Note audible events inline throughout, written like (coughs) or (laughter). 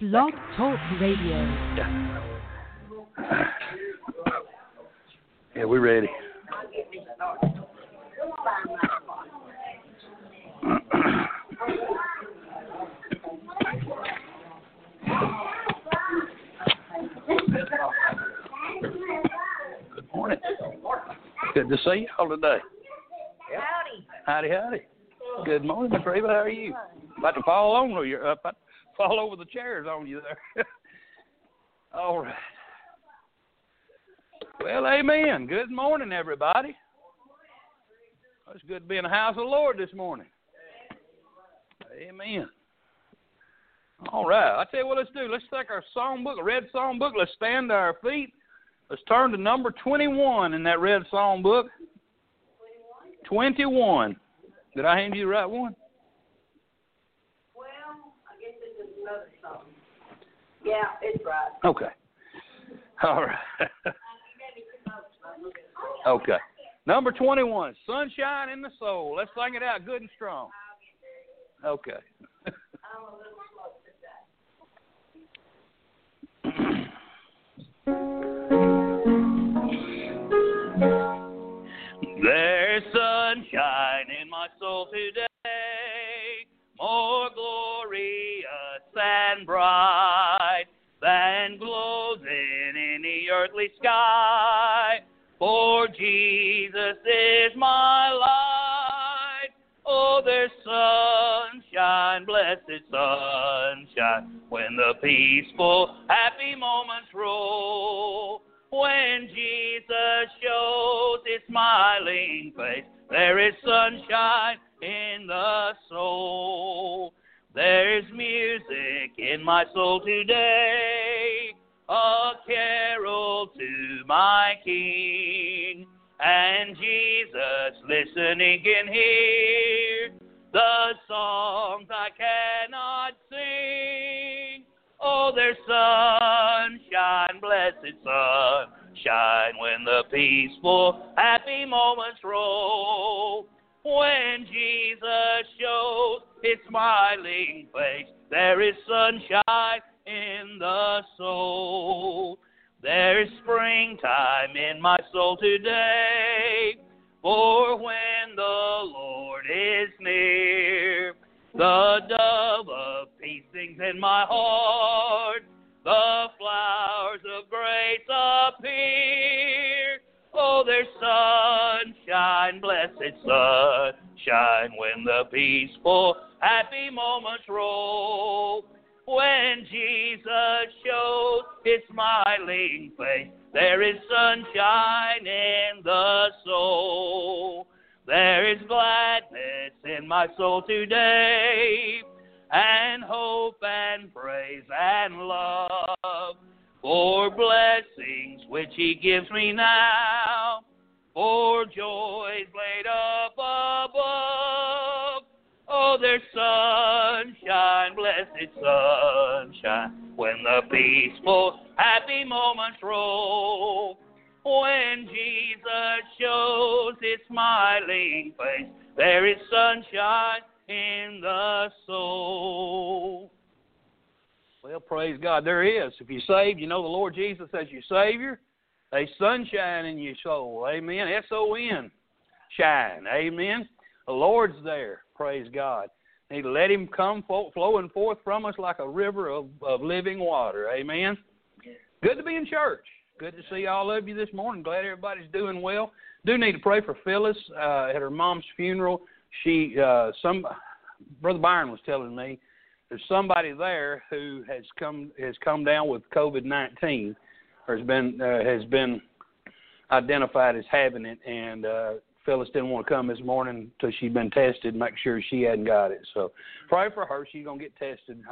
Blog Talk Radio. Yeah. Yeah, we're ready. Good morning. Good to see y'all today. Howdy. Howdy, howdy. Good morning, Miss Reba. How are you? About to fall over you. Uh, about to fall over the chairs on you there. (laughs) All right. Well, amen. Good morning, everybody. It's good to be in the house of the Lord this morning. Amen. All right. I tell you what, let's do. Let's take our song book, a red song book. Let's stand to our feet. Let's turn to number 21 in that red song book. 21. Did I hand you the right one? Well, I guess this is another song. Yeah, it's right. Okay. (laughs) All right. (laughs) okay. Number 21, Sunshine in the Soul. Let's sing it out good and strong. Okay. I'm a little slow today. There's sunshine in my soul today, earthly sky. For Jesus is my light. Oh, there's sunshine, blessed sunshine, when the peaceful, happy moments roll. When Jesus shows his smiling face, there is sunshine in the soul. There's music in my soul today, a carol to my King. And Jesus listening can hear the songs I cannot sing. Oh, there's sunshine, blessed sunshine, when the peaceful, happy moments roll. When Jesus shows his smiling face, there is sunshine in the soul. There's springtime in my soul today, for when the Lord is near, the dove of peace sings in my heart, the flowers of grace appear. Oh, there's sunshine, blessed sunshine, when the peaceful, happy moments roll. When Jesus shows his smiling face, there is sunshine in the soul. There is gladness in my soul today, and hope and praise and love for blessings which he gives me now, for joys laid up there's sunshine, blessed sunshine, when the peaceful, happy moments roll. When Jesus shows his smiling face, there is sunshine in the soul. Well, praise God, there is. If you're saved, you know the Lord Jesus as your Savior. There's sunshine in your soul. Amen. S O N. Shine. Amen. The Lord's there. Praise God. To let Him come flowing forth from us like a river of, of living water. Amen. Good to be in church. Good to see all of you this morning. Glad everybody's doing well. Do need to pray for Phyllis uh, at her mom's funeral. She, uh, some, Brother Byron was telling me there's somebody there who has come has come down with COVID nineteen, or has been uh, has been identified as having it, and uh, Phyllis didn't want to come this morning until she'd been tested, make sure she hadn't got it. So pray for her. She's gonna get tested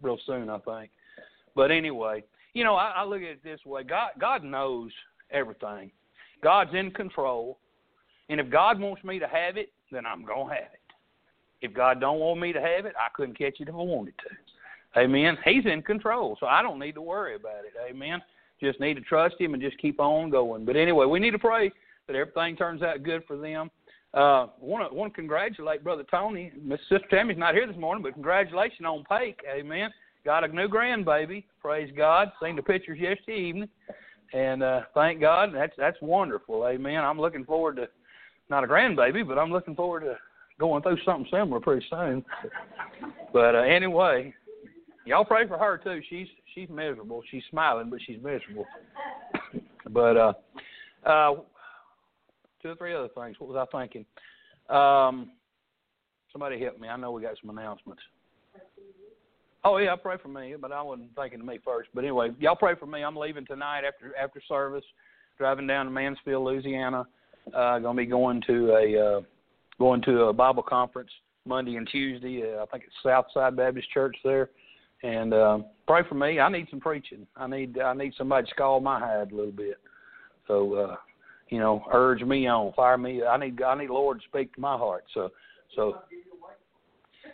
real soon, I think. But anyway, you know, I, I look at it this way: God, God knows everything. God's in control, and if God wants me to have it, then I'm gonna have it. If God don't want me to have it, I couldn't catch it if I wanted to. Amen. He's in control, so I don't need to worry about it. Amen. Just need to trust Him and just keep on going. But anyway, we need to pray that everything turns out good for them. Uh, want to want to congratulate Brother Tony. Miss Sister Tammy's not here this morning, but congratulations on Pake. Amen. got a new grandbaby. Praise God. Seen the pictures yesterday evening, and uh, thank God. That's that's wonderful. Amen. I'm looking forward to not a grandbaby, but I'm looking forward to going through something similar pretty soon. but uh, anyway, y'all pray for her too. She's she's miserable. She's smiling, but she's miserable. (coughs) but uh, uh, two or three other things. What was I thinking? Um, somebody help me. I know we got some announcements. Oh yeah, pray for me, but I wasn't thinking of me first. But anyway, y'all pray for me. I'm leaving tonight after after service, driving down to Mansfield, Louisiana. Uh, gonna be going to a uh, going to a Bible conference Monday and Tuesday. Uh, I think it's Southside Baptist Church there. And uh, pray for me. I need some preaching. I need I need somebody to scald my hide a little bit. So uh, you know, urge me on, fire me. I need I need Lord to speak to my heart. So so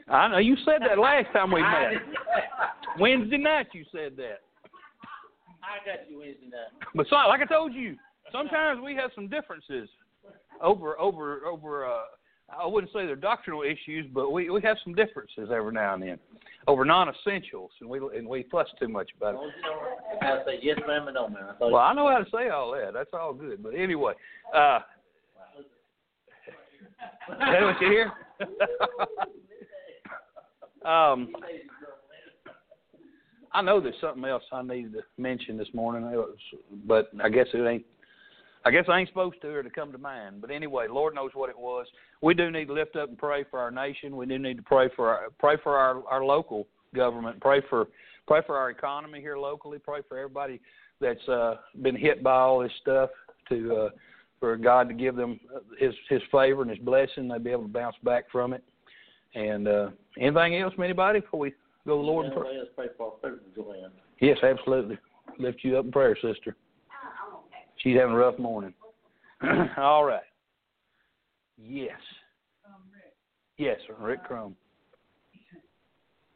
I know you said that last time we (laughs) met. Wednesday night you said that. I got you Wednesday night. But so, like I told you, sometimes we have some differences over over over. uh I wouldn't say they're doctrinal issues, but we we have some differences every now and then over non-essentials, and we and we fuss too much about it. Don't you know how say yes ma'am and no ma'am. I Well, I know how to say all that. That's all good. But anyway, uh, (laughs) is that what you hear? (laughs) um, I know there's something else I needed to mention this morning, but I guess it ain't. I guess I ain't supposed to or to come to mind. But anyway, Lord knows what it was. We do need to lift up and pray for our nation. We do need to pray for our pray for our our local government. Pray for pray for our economy here locally. Pray for everybody that's uh, been hit by all this stuff. To uh, for God to give them His His favor and His blessing, they'll be able to bounce back from it. And uh, anything else, from anybody, before we go to the Lord prayer? Anybody pray for our Joanne? Yes, absolutely. Lift you up in prayer, sister. She's having a rough morning. (clears throat) All right. Yes. Yes, sir. Rick Crum.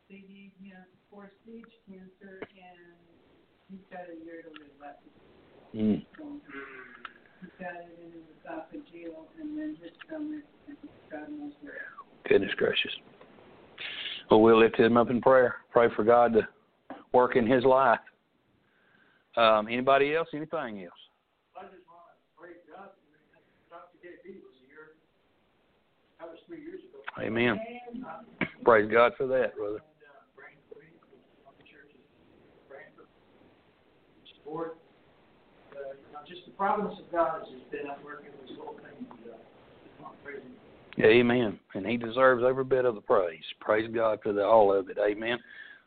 they gave him four stage cancer and he's got a year to live left. Mm. He's got it in his esophageal and then his stomach and. Goodness gracious. Well, we'll lift him up in prayer. Pray for God to work in his life. Um, anybody else? Anything else? I just want to praise God. Dr. JB was here. That was three years ago. Amen. Praise God for that, brother. And praying for me, on the churches, praying for support. Uh, just the providence of God has been at work in this whole thing. Uh, just want to praise Him. Amen. And he deserves every bit of the praise. Praise God for the, all of it. Amen.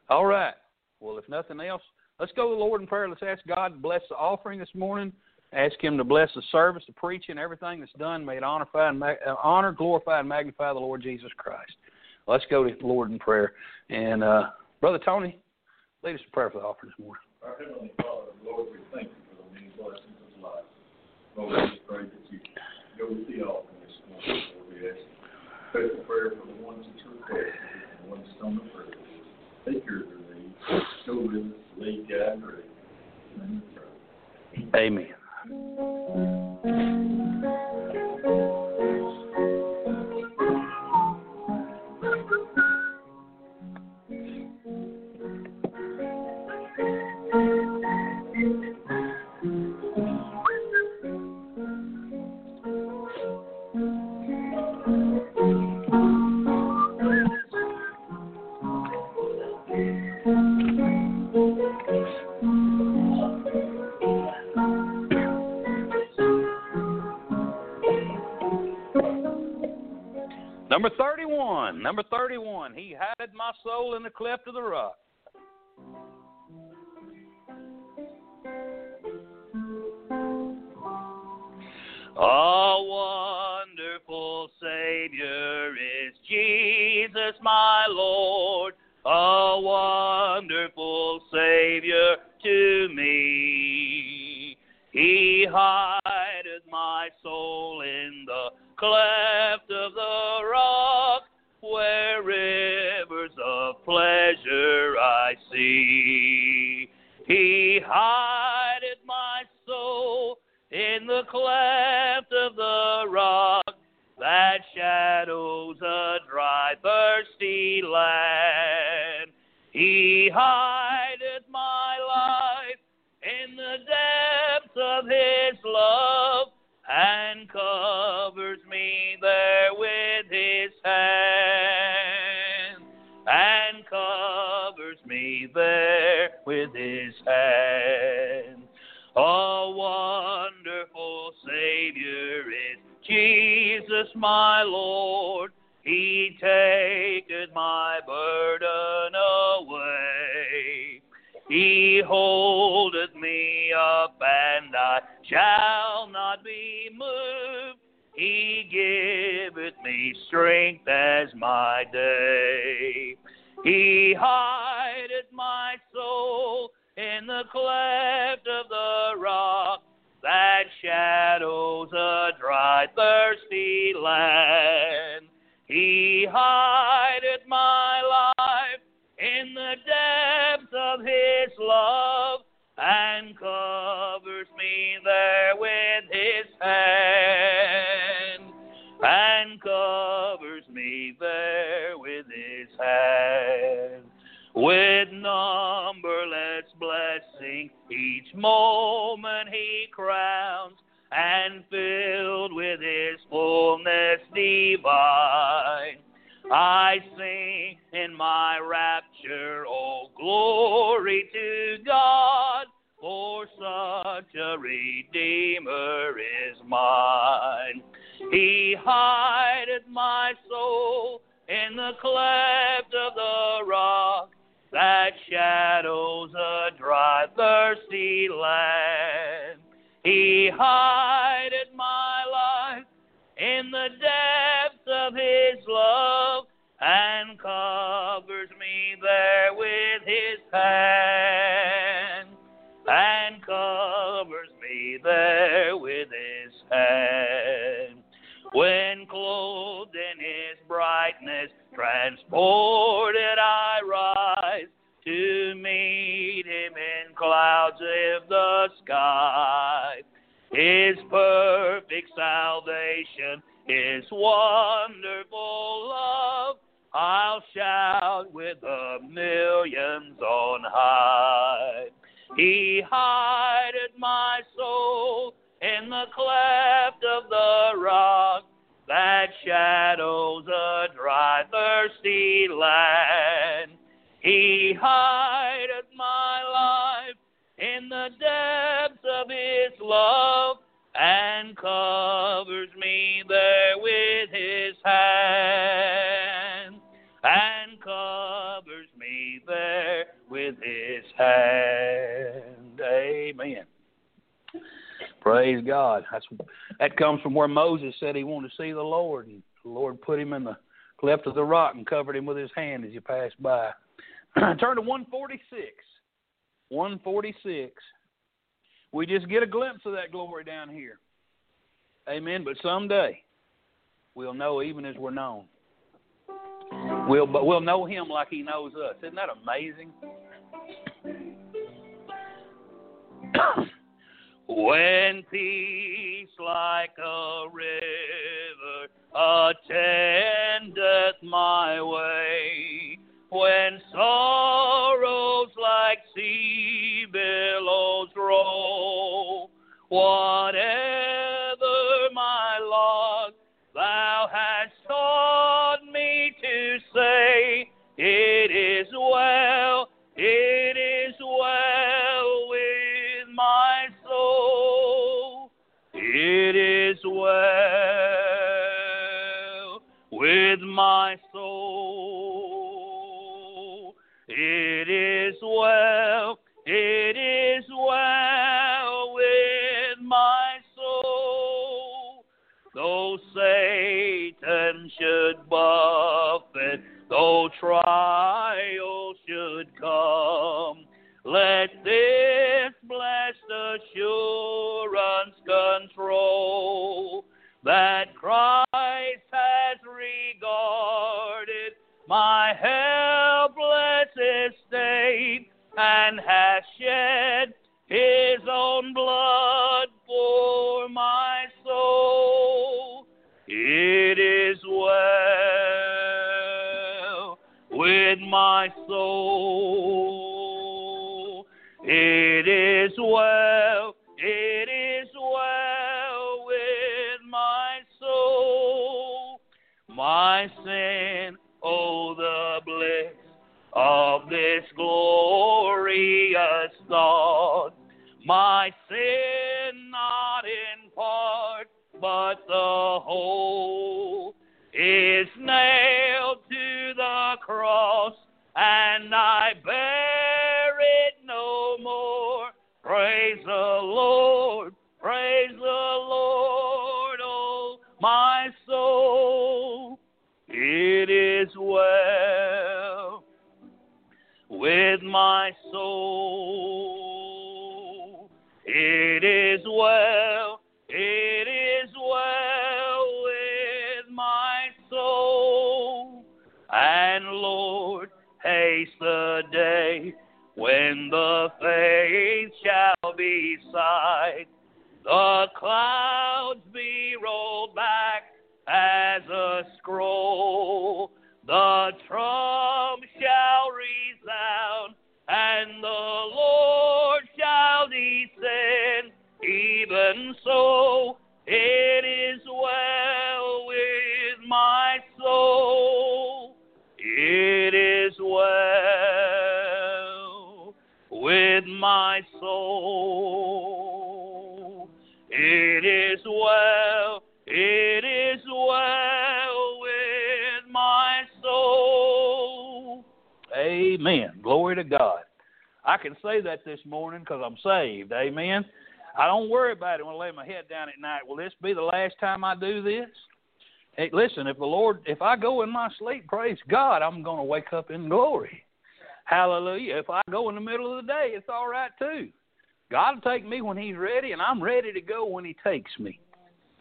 All right. Well, if nothing else, let's go to the Lord in prayer. Let's ask God to bless the offering this morning. Ask Him to bless the service, the preaching, everything that's done. May it honor, and mag- uh, honor, glorify, and magnify the Lord Jesus Christ. Let's go to the Lord in prayer. And uh, Brother Tony, lead us in prayer for the offering this morning. Our Heavenly Father, Lord, we thank you for the many blessings of life. Lord, we just pray that you go with the offering this morning. Lord, we ask special prayer for the ones that requested and the ones on the prayer. Take care of their needs. Go with us, lead, guide, and direct. In the name. Amen. Number 31. Number 31. He hid my soul in the cleft of the rock. A wonderful Savior is Jesus, my Lord. A wonderful Savior to me. He hideth my soul in the cleft of the rock, of pleasure I see. He hideth my soul in the cleft of the rock that shadows a dry, thirsty land. He He hand. A wonderful Savior is Jesus, my Lord. He taketh my burden away. He holdeth me up, and I shall not be moved. He giveth me strength as my day. He cleft of the rock that shadows a dry, thirsty land. He hideth my life in the depths of His love and covers me there with His hand moment He crowns and filled with His fullness divine. I sing in my rapture, oh glory to God, for such a Redeemer is mine. He hideth my soul in the cleft of the rock that shadows a the depths of His love and covers me there with His hand and covers me there with His hand. When clothed in His brightness, transported I rise to meet Him in clouds of the sky. His perfect salvation, His wonderful love, I'll shout with the millions on high. He hideth my soul in the cleft of the rock that shadows a dry, thirsty land. He hideth my life in the depths of His love and covers me hand and covers me there with His hand. Amen. Praise God. That's that comes from where Moses said he wanted to see the Lord, and the Lord put him in the cleft of the rock and covered him with His hand as he passed by. (clears throat) Turn to 146. 146. We just get a glimpse of that glory down here. Amen. But someday we'll know even as we're known. We'll but we'll know him like he knows us. Isn't that amazing? (coughs) when peace like a river attendeth my way, when sorrows like sea billows roll, whatever well with my soul. It is well, it is well with my soul. Though Satan should buffet, though trials should come, let this blessed assurance control that Christ has regarded my helpless estate and has shed his own blood for my soul. It is well with my this morning because I'm saved. Amen. I don't worry about it when I lay my head down at night. Will this be the last time I do this? Hey, listen, if the Lord, if I go in my sleep, praise God, I'm going to wake up in glory. Hallelujah. If I go in the middle of the day, it's all right too. God will take me when He's ready, and I'm ready to go when He takes me.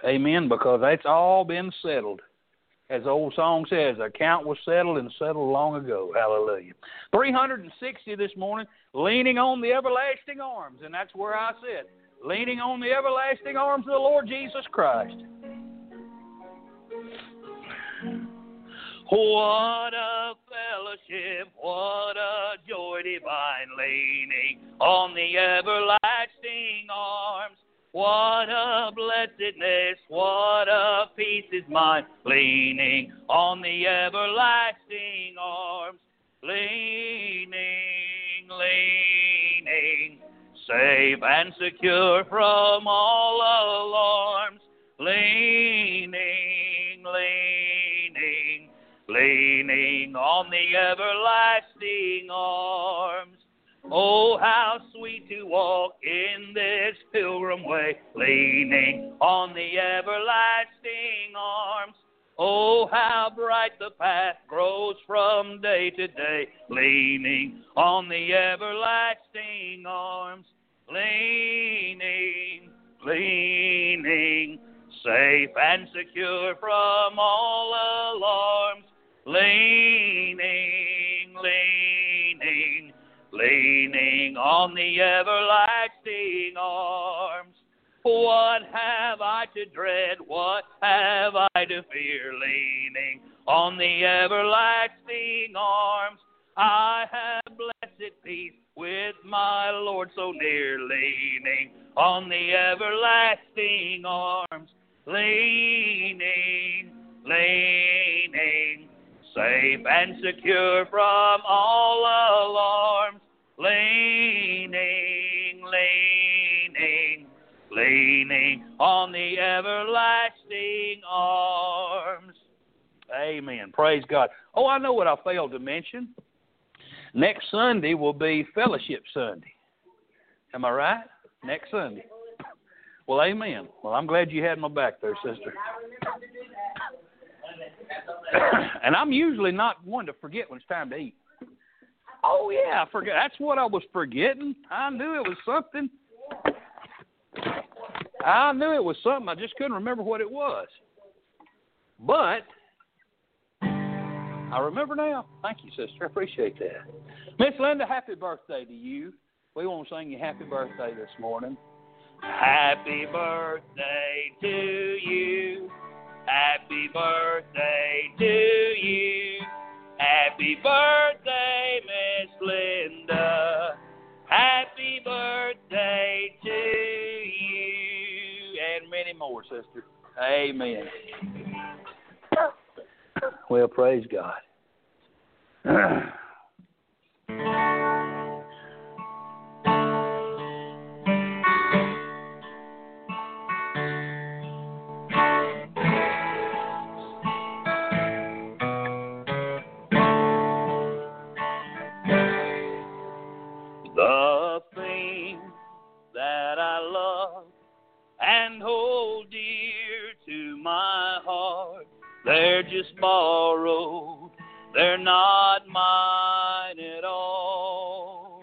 Amen. Because that's all been settled. As the old song says, account was settled and settled long ago. Hallelujah. 360 this morning, leaning on the everlasting arms. And that's where I sit. leaning on the everlasting arms of the Lord Jesus Christ. What a fellowship, what a joy divine, leaning on the everlasting arms. What a blessedness, what a peace is mine, leaning on the everlasting arms. Leaning, leaning, safe and secure from all alarms. Leaning, leaning, leaning on the everlasting arms. Oh, how sweet to walk in this pilgrim way, leaning on the everlasting arms. Oh, how bright the path grows from day to day, leaning on the everlasting arms. Leaning, leaning, safe and secure from all alarms. Leaning, on the everlasting arms. What have I to dread? What have I to fear? Leaning on the everlasting arms. I have blessed peace with my Lord so near, leaning on the everlasting arms. Leaning, leaning, safe and secure from all alarms. Leaning, leaning, leaning on the everlasting arms. Amen. Praise God. Oh, I know what I failed to mention. Next Sunday will be Fellowship Sunday. Am I right? Next Sunday. Well, amen. Well, I'm glad you had my back there, sister. (coughs) and I'm usually not one to forget when it's time to eat. Oh yeah, I forgot. That's what I was forgetting. I knew it was something. I knew it was something. I just couldn't remember what it was. But I remember now. Thank you, sister. I appreciate that. Miss Linda, happy birthday to you. We want to sing you happy birthday this morning. Happy birthday to you. Happy birthday to you. Happy birthday, Linda. Happy birthday to you and many more, sister. Amen. Well, praise God. (clears throat) borrowed, they're not mine at all.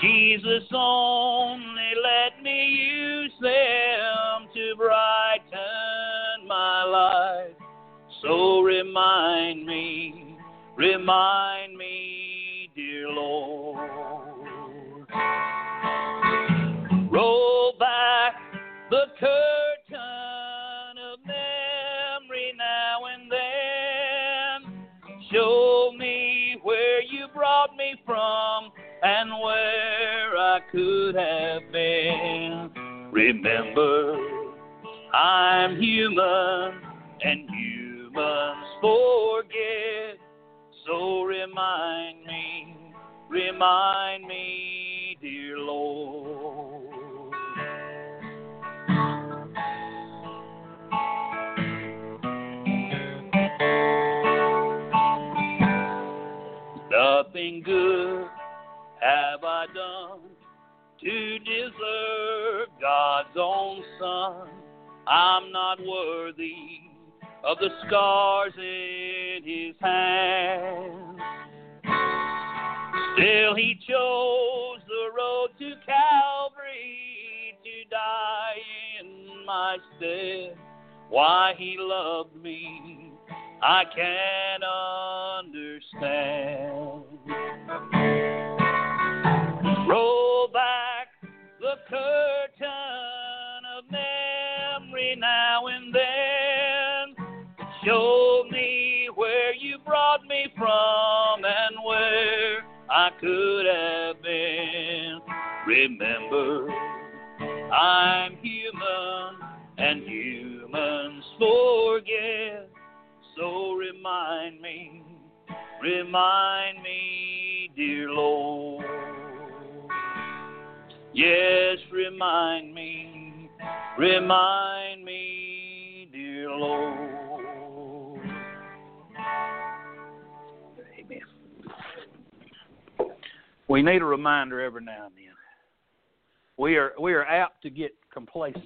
Jesus only let me use them to brighten my life. So remind me, remind from and where I could have been. Remember, I'm human and humans forget. So remind me, remind me, dear Lord. Good have I done to deserve God's own Son. I'm not worthy of the scars in His hands. Still, He chose the road to Calvary to die in my stead. Why He loved me, I can't understand. Roll back the curtain of memory now and then. Show me where you brought me from and where I could have been. Remember, I'm human and humans forget. So remind me, remind me, dear Lord. Yes, remind me, remind me, dear Lord. Amen. We need a reminder every now and then. We are we are apt to get complacent.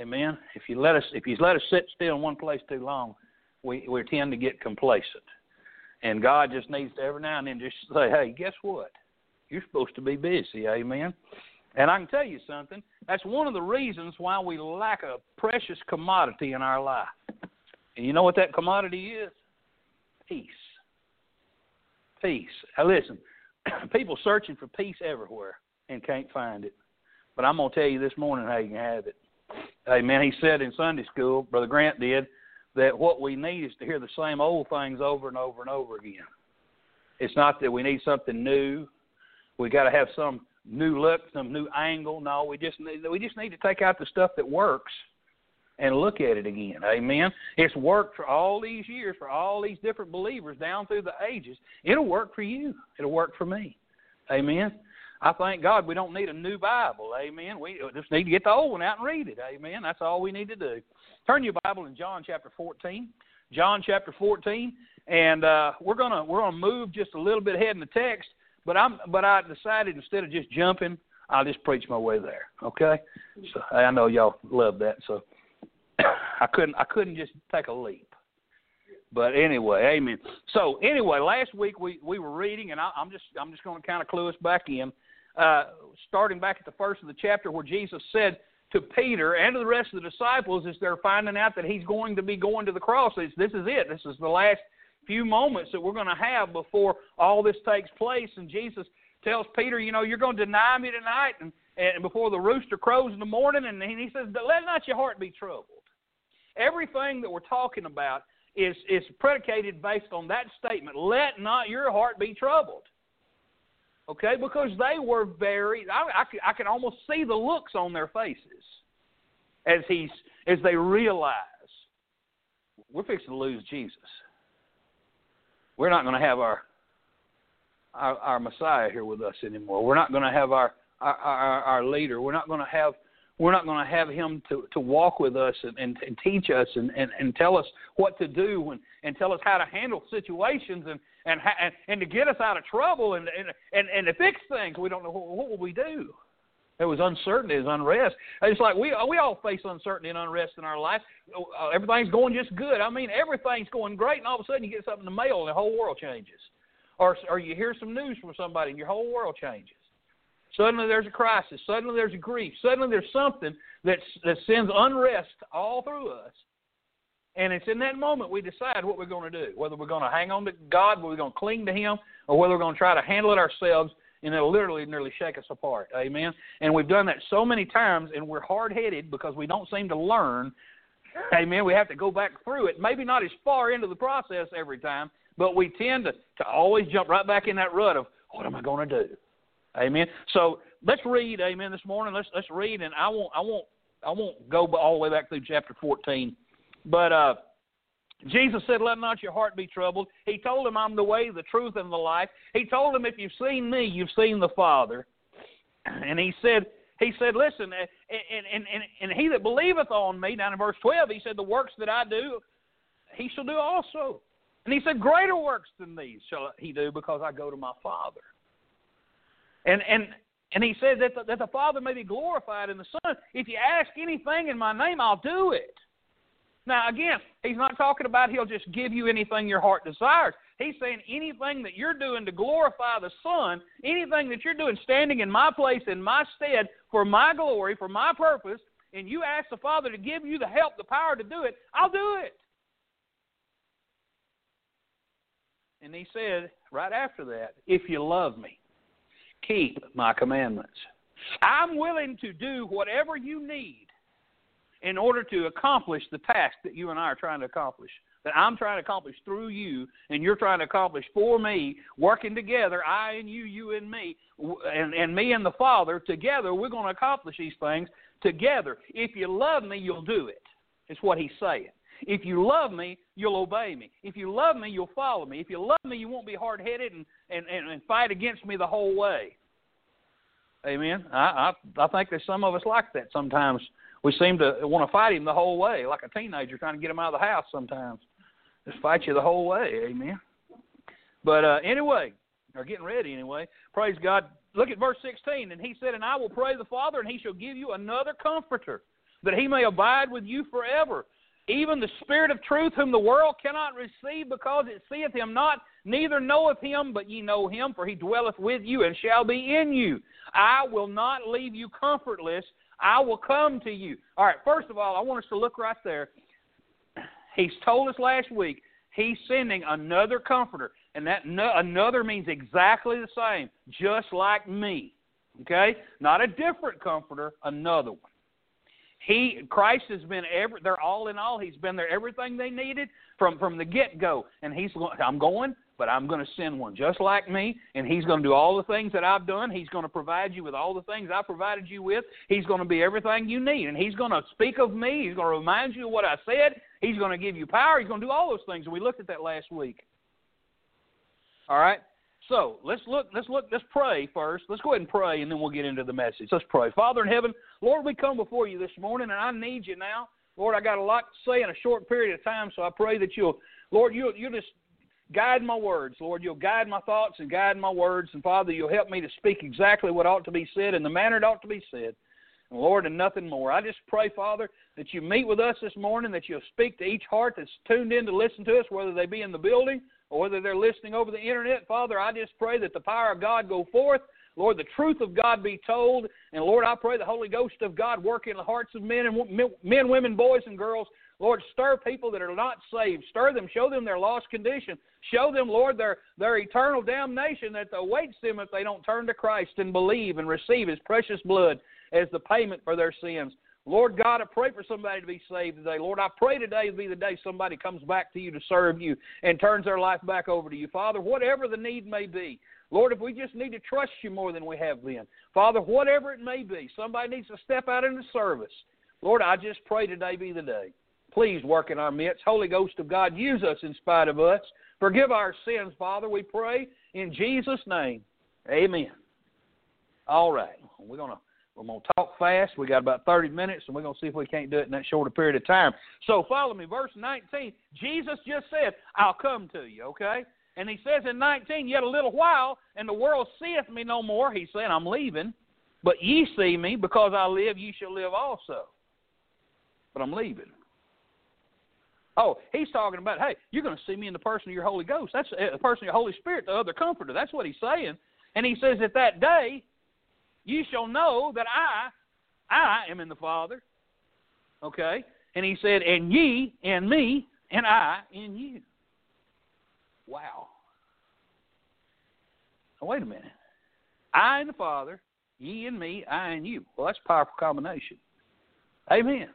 Amen. If you let us if you let us sit still in one place too long, we we tend to get complacent. And God just needs to every now and then just say, "Hey, guess what? You're supposed to be busy." Amen. And I can tell you something. That's one of the reasons why we lack a precious commodity in our life. And you know what that commodity is? Peace. Peace. Now listen, (clears throat) people searching for peace everywhere and can't find it. But I'm gonna tell you this morning how you can have it. Amen. He said in Sunday school, Brother Grant did, that what we need is to hear the same old things over and over and over again. It's not that we need something new. We got to have some new look, some new angle. No, we just need, we just need to take out the stuff that works and look at it again. Amen. It's worked for all these years for all these different believers down through the ages. It'll work for you. It'll work for me. Amen. I thank God we don't need a new Bible. Amen. We just need to get the old one out and read it. Amen. That's all we need to do. Turn your Bible in John chapter 14. John chapter 14, and uh, we're gonna we're gonna move just a little bit ahead in the text. But I'm but I decided instead of just jumping, I'll just preach my way there. Okay. So I know y'all love that. So (coughs) I couldn't I couldn't just take a leap. But anyway, amen. So anyway, last week we, we were reading, and I, I'm just I'm just going to kind of clue us back in, uh, starting back at the first of the chapter where Jesus said to Peter and to the rest of the disciples as they're finding out that he's going to be going to the cross. This, this is it. This is the last few moments that we're going to have before all this takes place. And Jesus tells Peter, you know, you're going to deny me tonight, and, and before the rooster crows in the morning. And he says, let not your heart be troubled. Everything that we're talking about is is predicated based on that statement. Let not your heart be troubled. Okay, because they were very. I, I, I can almost see the looks on their faces as he's as they realize we're fixing to lose Jesus. We're not going to have our our, our Messiah here with us anymore. We're not going to have our our, our, our leader. We're not going to have we're not going to have him to, to walk with us and, and, and teach us and, and, and tell us what to do and, and tell us how to handle situations and, and, and, and to get us out of trouble and, and, and, and to fix things. We don't know what, what will we do. There was uncertainty, there's unrest. It's like we we all face uncertainty and unrest in our life. Uh, everything's going just good. I mean, everything's going great, and all of a sudden you get something in the mail and the whole world changes, or or you hear some news from somebody and your whole world changes. Suddenly there's a crisis. Suddenly there's a grief. Suddenly there's something that that sends unrest all through us. And it's in that moment we decide what we're going to do. Whether we're going to hang on to God, whether we're going to cling to Him, or whether we're going to try to handle it ourselves, and it'll literally nearly shake us apart. Amen. And we've done that so many times, and we're hard headed because we don't seem to learn. Amen. We have to go back through it. Maybe not as far into the process every time, but we tend to, to always jump right back in that rut of what am I going to do? Amen. So let's read, Amen, this morning. Let's let's read, and I won't I won't I won't go all the way back through chapter 14, but uh, Jesus said, "Let not your heart be troubled." He told him, "I'm the way, the truth, and the life." He told him, "If you've seen me, you've seen the Father." (clears throat) And he said, he said, "Listen, and and and, and he that believeth on me." Down in verse 12, he said, "The works that I do, he shall do also." And he said, "Greater works than these shall he do, because I go to my Father." And and and he said that the, that the Father may be glorified in the Son. If you ask anything in my name, I'll do it. Now again, he's not talking about he'll just give you anything your heart desires. He's saying anything that you're doing to glorify the Son, anything that you're doing standing in my place, in my stead, for my glory, for my purpose, and you ask the Father to give you the help, the power to do it, I'll do it. And he said right after that, if you love me keep my commandments. I'm willing to do whatever you need in order to accomplish the task that you and I are trying to accomplish. That I'm trying to accomplish through you, and you're trying to accomplish for me, working together, I and you, you and me, and, and me and the Father, together, we're going to accomplish these things together. If you love me, you'll do it. It's what he's saying. If you love me, you'll obey me. If you love me, you'll follow me. If you love me, you won't be hard headed and, and, and, and fight against me the whole way. Amen. I, I I think there's some of us like that. Sometimes we seem to want to fight him the whole way, like a teenager trying to get him out of the house. Sometimes just fight you the whole way. Amen. But uh, anyway, or getting ready anyway. Praise God. Look at verse 16. And he said, And I will pray the Father, and he shall give you another comforter, that he may abide with you forever, even the Spirit of truth, whom the world cannot receive, because it seeth him not, neither knoweth him, but ye know him, for he dwelleth with you and shall be in you. I will not leave you comfortless. I will come to you. All right, first of all, I want us to look right there. He's told us last week he's sending another comforter, and that no, another means exactly the same, just like me. Okay? Not a different comforter, another one. He Christ has been every they're all in all. He's been there everything they needed from from the get go. And he's I'm going, but I'm going to send one just like me, and he's going to do all the things that I've done. He's going to provide you with all the things I provided you with. He's going to be everything you need, and he's going to speak of me. He's going to remind you of what I said. He's going to give you power. He's going to do all those things. And we looked at that last week. All right. So let's look, let's look, let's pray first. Let's go ahead and pray, and then we'll get into the message. Let's pray. Father in heaven, Lord, we come before you this morning, and I need you now. Lord, I got a lot to say in a short period of time, so I pray that you'll, Lord, you'll, you'll just guide my words. Lord, you'll guide my thoughts and guide my words. And Father, you'll help me to speak exactly what ought to be said in the manner it ought to be said. Lord, and nothing more. I just pray, Father, that you meet with us this morning, that you'll speak to each heart that's tuned in to listen to us, whether they be in the building or whether they're listening over the internet, Father, I just pray that the power of God go forth. Lord, the truth of God be told. And Lord, I pray the Holy Ghost of God work in the hearts of men and men, women, boys, and girls. Lord, stir people that are not saved. Stir them. Show them their lost condition. Show them, Lord, their, their eternal damnation that awaits them if they don't turn to Christ and believe and receive His precious blood as the payment for their sins. Lord God, I pray for somebody to be saved today. Lord, I pray today will be the day somebody comes back to you to serve you and turns their life back over to you. Father, whatever the need may be, Lord, if we just need to trust you more than we have been. Father, whatever it may be, somebody needs to step out into service. Lord, I just pray today be the day. Please work in our midst. Holy Ghost of God, use us in spite of us. Forgive our sins, Father, we pray in Jesus' name. Amen. All right. We're gonna we're gonna talk fast. We got about thirty minutes, and we're gonna see if we can't do it in that shorter period of time. So follow me. Verse nineteen. Jesus just said, "I'll come to you." Okay. And he says in 19, Yet a little while, and the world seeth me no more. He said, I'm leaving. But ye see me, because I live, ye shall live also. But I'm leaving. Oh, he's talking about, hey, you're going to see me in the person of your Holy Ghost. That's uh, the person of your Holy Spirit, the other comforter. That's what he's saying. And he says, At that day, you shall know that I, I am in the Father. Okay? And he said, And ye in me, and I in you. Wow. Now, wait a minute. I and the Father, ye and me, I and you. Well, that's a powerful combination. Amen.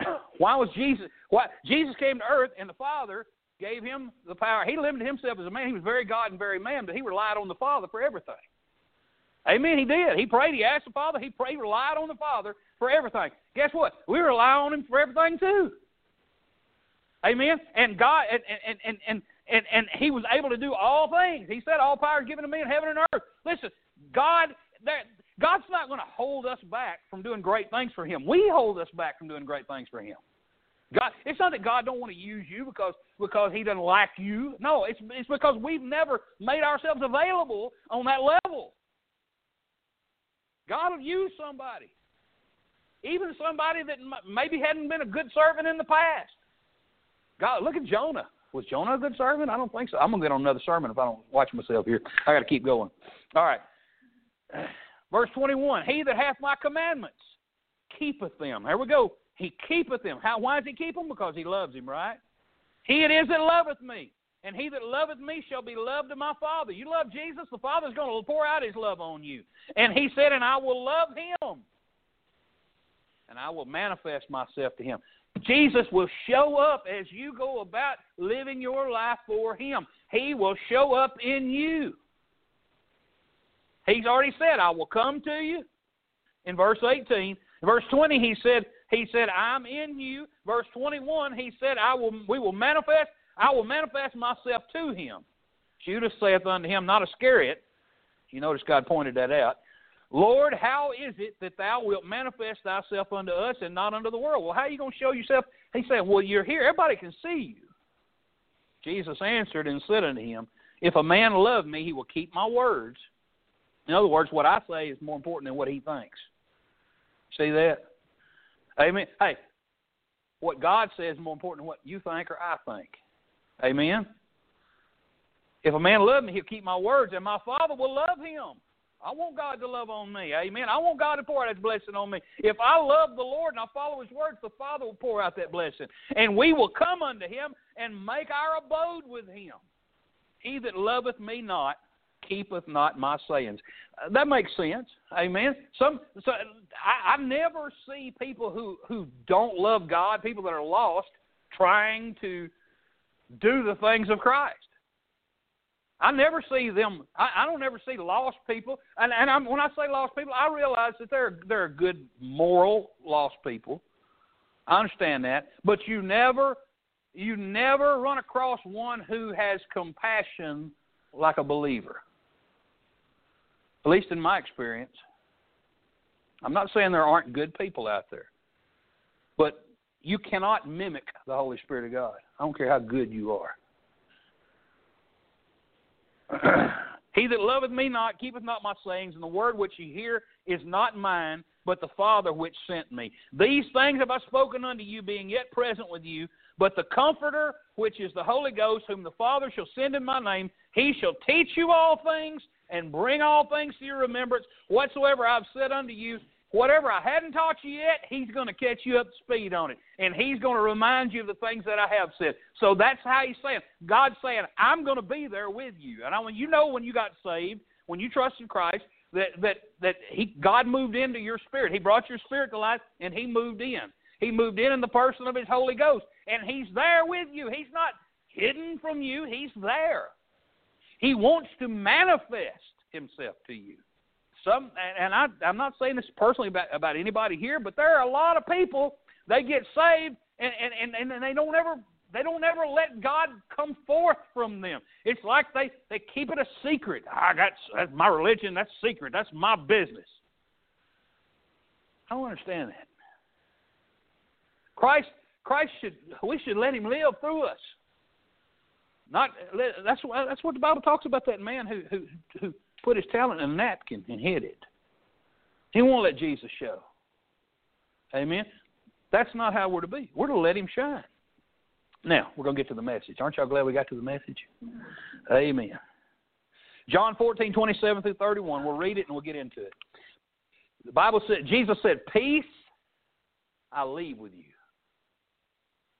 (clears throat) Why was Jesus? Why Jesus came to earth, and the Father gave him the power. He limited himself as a man. He was very God and very man, but he relied on the Father for everything. Amen. He did. He prayed. He asked the Father. He prayed. Relied on the Father for everything. Guess what? We rely on Him for everything too. Amen. And God and and and and and, and He was able to do all things. He said, "All power is given to me in heaven and earth." Listen, God. That, God's not going to hold us back from doing great things for Him. We hold us back from doing great things for Him. God, it's not that God don't want to use you because because He doesn't like you. No, it's it's because we've never made ourselves available on that level. God will use somebody, even somebody that maybe hadn't been a good servant in the past. God, look at Jonah. Was Jonah a good servant? I don't think so. I'm gonna get on another sermon if I don't watch myself here. I got to keep going. All right. (sighs) Verse 21 He that hath my commandments keepeth them. There we go. He keepeth them. How, why does he keep them? Because he loves him, right? He it is that loveth me. And he that loveth me shall be loved of my Father. You love Jesus, the Father's going to pour out his love on you. And he said, And I will love him. And I will manifest myself to him. Jesus will show up as you go about living your life for him. He will show up in you. He's already said, I will come to you. In verse 18. In verse 20, he said, He said, I'm in you. Verse 21, he said, I will we will manifest, I will manifest myself to him. Judas saith unto him, not Iscariot. You notice God pointed that out. Lord, how is it that thou wilt manifest thyself unto us and not unto the world? Well, how are you going to show yourself? He said, Well, you're here. Everybody can see you. Jesus answered and said unto him, If a man love me, he will keep my words, in other words, what I say is more important than what he thinks. See that? Amen. Hey, what God says is more important than what you think or I think. Amen. If a man love me, he'll keep my words, and my Father will love him. I want God to love on me. Amen. I want God to pour out His blessing on me. If I love the Lord and I follow His words, the Father will pour out that blessing. And we will come unto Him and make our abode with Him. He that loveth me not keepeth not my sayings. Uh, that makes sense. Amen. Some so I, I never see people who who don't love God, people that are lost, trying to do the things of Christ. I never see them. I, I don't ever see lost people, and and I'm, when I say lost people, I realize that they're they're good moral lost people. I understand that, but you never you never run across one who has compassion like a believer at least in my experience. I'm not saying there aren't good people out there, but you cannot mimic the Holy Spirit of God. I don't care how good you are. (clears throat) he that loveth me not keepeth not my sayings, and the word which ye hear is not mine, but the Father which sent me. These things have I spoken unto you, being yet present with you. But the Comforter, which is the Holy Ghost, whom the Father shall send in my name, he shall teach you all things and bring all things to your remembrance whatsoever I've said unto you. Whatever I hadn't taught you yet, He's going to catch you up to speed on it. And He's going to remind you of the things that I have said. So that's how He's saying. God's saying, I'm going to be there with you. And I want you know when you got saved, when you trusted Christ, that that that He God moved into your spirit. He brought your spirit to life, and He moved in. He moved in in the person of His Holy Ghost, and He's there with you. He's not hidden from you. He's there. He wants to manifest himself to you. Some and, I I'm not saying this personally about, about anybody here, but there are a lot of people they get saved and, and, and, and they don't ever they don't ever let God come forth from them. It's like they, they keep it a secret. Ah, I got that's my religion, that's secret, that's my business. I don't understand that. Christ Christ should we should let him live through us. Not that's that's what the Bible talks about that man who who who put his talent in a napkin and hid it. He won't let Jesus show. Amen. That's not how we're to be. We're to let him shine. Now, we're going to get to the message. Aren't y'all glad we got to the message? Amen. John 14, 27 through 31. We'll read it and we'll get into it. The Bible said, Jesus said, Peace I leave with you.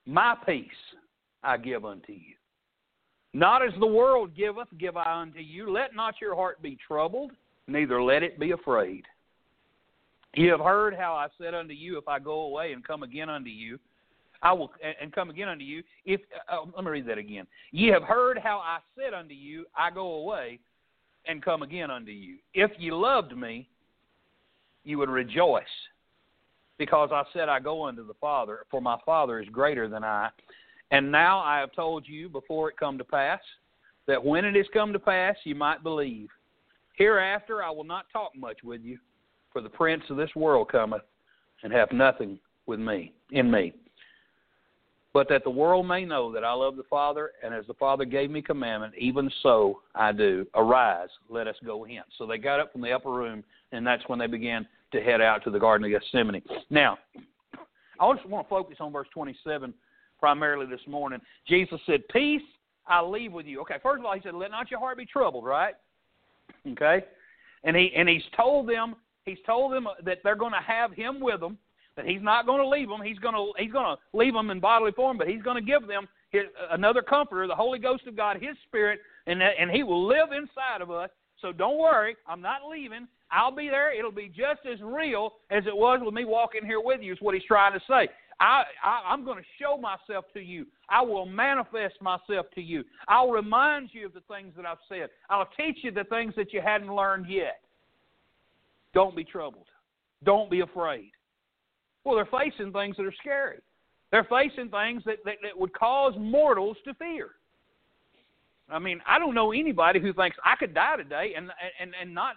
My peace I give unto you. Not as the world giveth, give I unto you. Let not your heart be troubled, neither let it be afraid. You have heard how I said unto you, If I go away and come again unto you, I will and come again unto you. If uh, uh, let me read that again. Ye have heard how I said unto you, I go away and come again unto you. If ye loved me, you would rejoice, because I said I go unto the Father, for my Father is greater than I. And now I have told you before it come to pass, that when it is come to pass, you might believe. Hereafter I will not talk much with you, for the prince of this world cometh, and hath nothing with me in me but that the world may know that I love the Father, and as the Father gave me commandment, even so I do. Arise, let us go hence. So they got up from the upper room, and that's when they began to head out to the Garden of Gethsemane. Now, I just want to focus on verse 27 primarily this morning. Jesus said, Peace I leave with you. Okay, first of all, he said, Let not your heart be troubled, right? Okay? And he and he's told them he's told them that they're going to have him with them that he's not going to leave them. He's going to he's going to leave them in bodily form, but he's going to give them his, another comforter, the Holy Ghost of God, His Spirit, and and He will live inside of us. So don't worry, I'm not leaving. I'll be there. It'll be just as real as it was with me walking here with you. Is what He's trying to say. I, I, I'm going to show myself to you. I will manifest myself to you. I'll remind you of the things that I've said. I'll teach you the things that you hadn't learned yet. Don't be troubled. Don't be afraid. Well, they're facing things that are scary. They're facing things that, that, that would cause mortals to fear. I mean, I don't know anybody who thinks I could die today and and and not.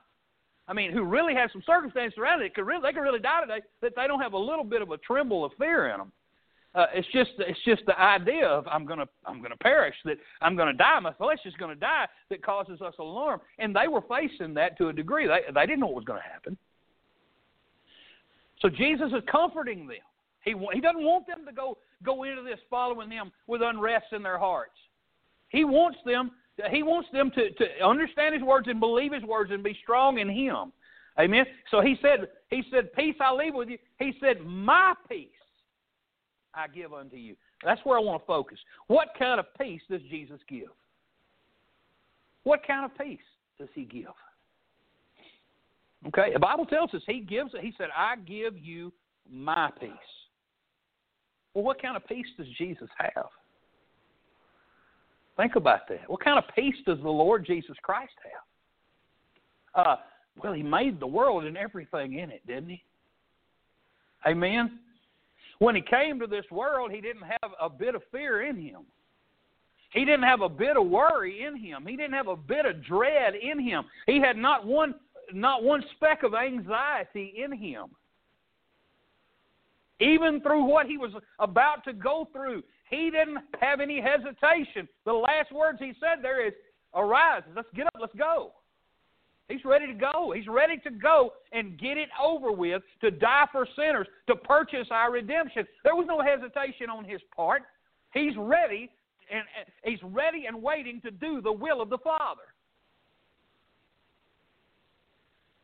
I mean, who really has some circumstances around it could really they could really die today that they don't have a little bit of a tremble of fear in them. Uh, it's just it's just the idea of I'm gonna I'm gonna perish that I'm gonna die my flesh is gonna die that causes us alarm and they were facing that to a degree they they didn't know what was going to happen so Jesus is comforting them. He, he doesn't want them to go, go into this following him with unrest in their hearts. He wants them, he wants them to, to understand his words and believe his words and be strong in him. Amen. So he said, he said, Peace I leave with you. He said, My peace I give unto you. That's where I want to focus. What kind of peace does Jesus give? What kind of peace does he give? Okay, the Bible tells us He gives it. He said, I give you my peace. Well, what kind of peace does Jesus have? Think about that. What kind of peace does the Lord Jesus Christ have? Uh, well, He made the world and everything in it, didn't He? Amen. When He came to this world, He didn't have a bit of fear in Him. He didn't have a bit of worry in him. He didn't have a bit of dread in him. He had not one not one speck of anxiety in him. Even through what he was about to go through, he didn't have any hesitation. The last words he said there is, Arise, let's get up, let's go. He's ready to go. He's ready to go and get it over with, to die for sinners, to purchase our redemption. There was no hesitation on his part. He's ready and he's ready and waiting to do the will of the Father.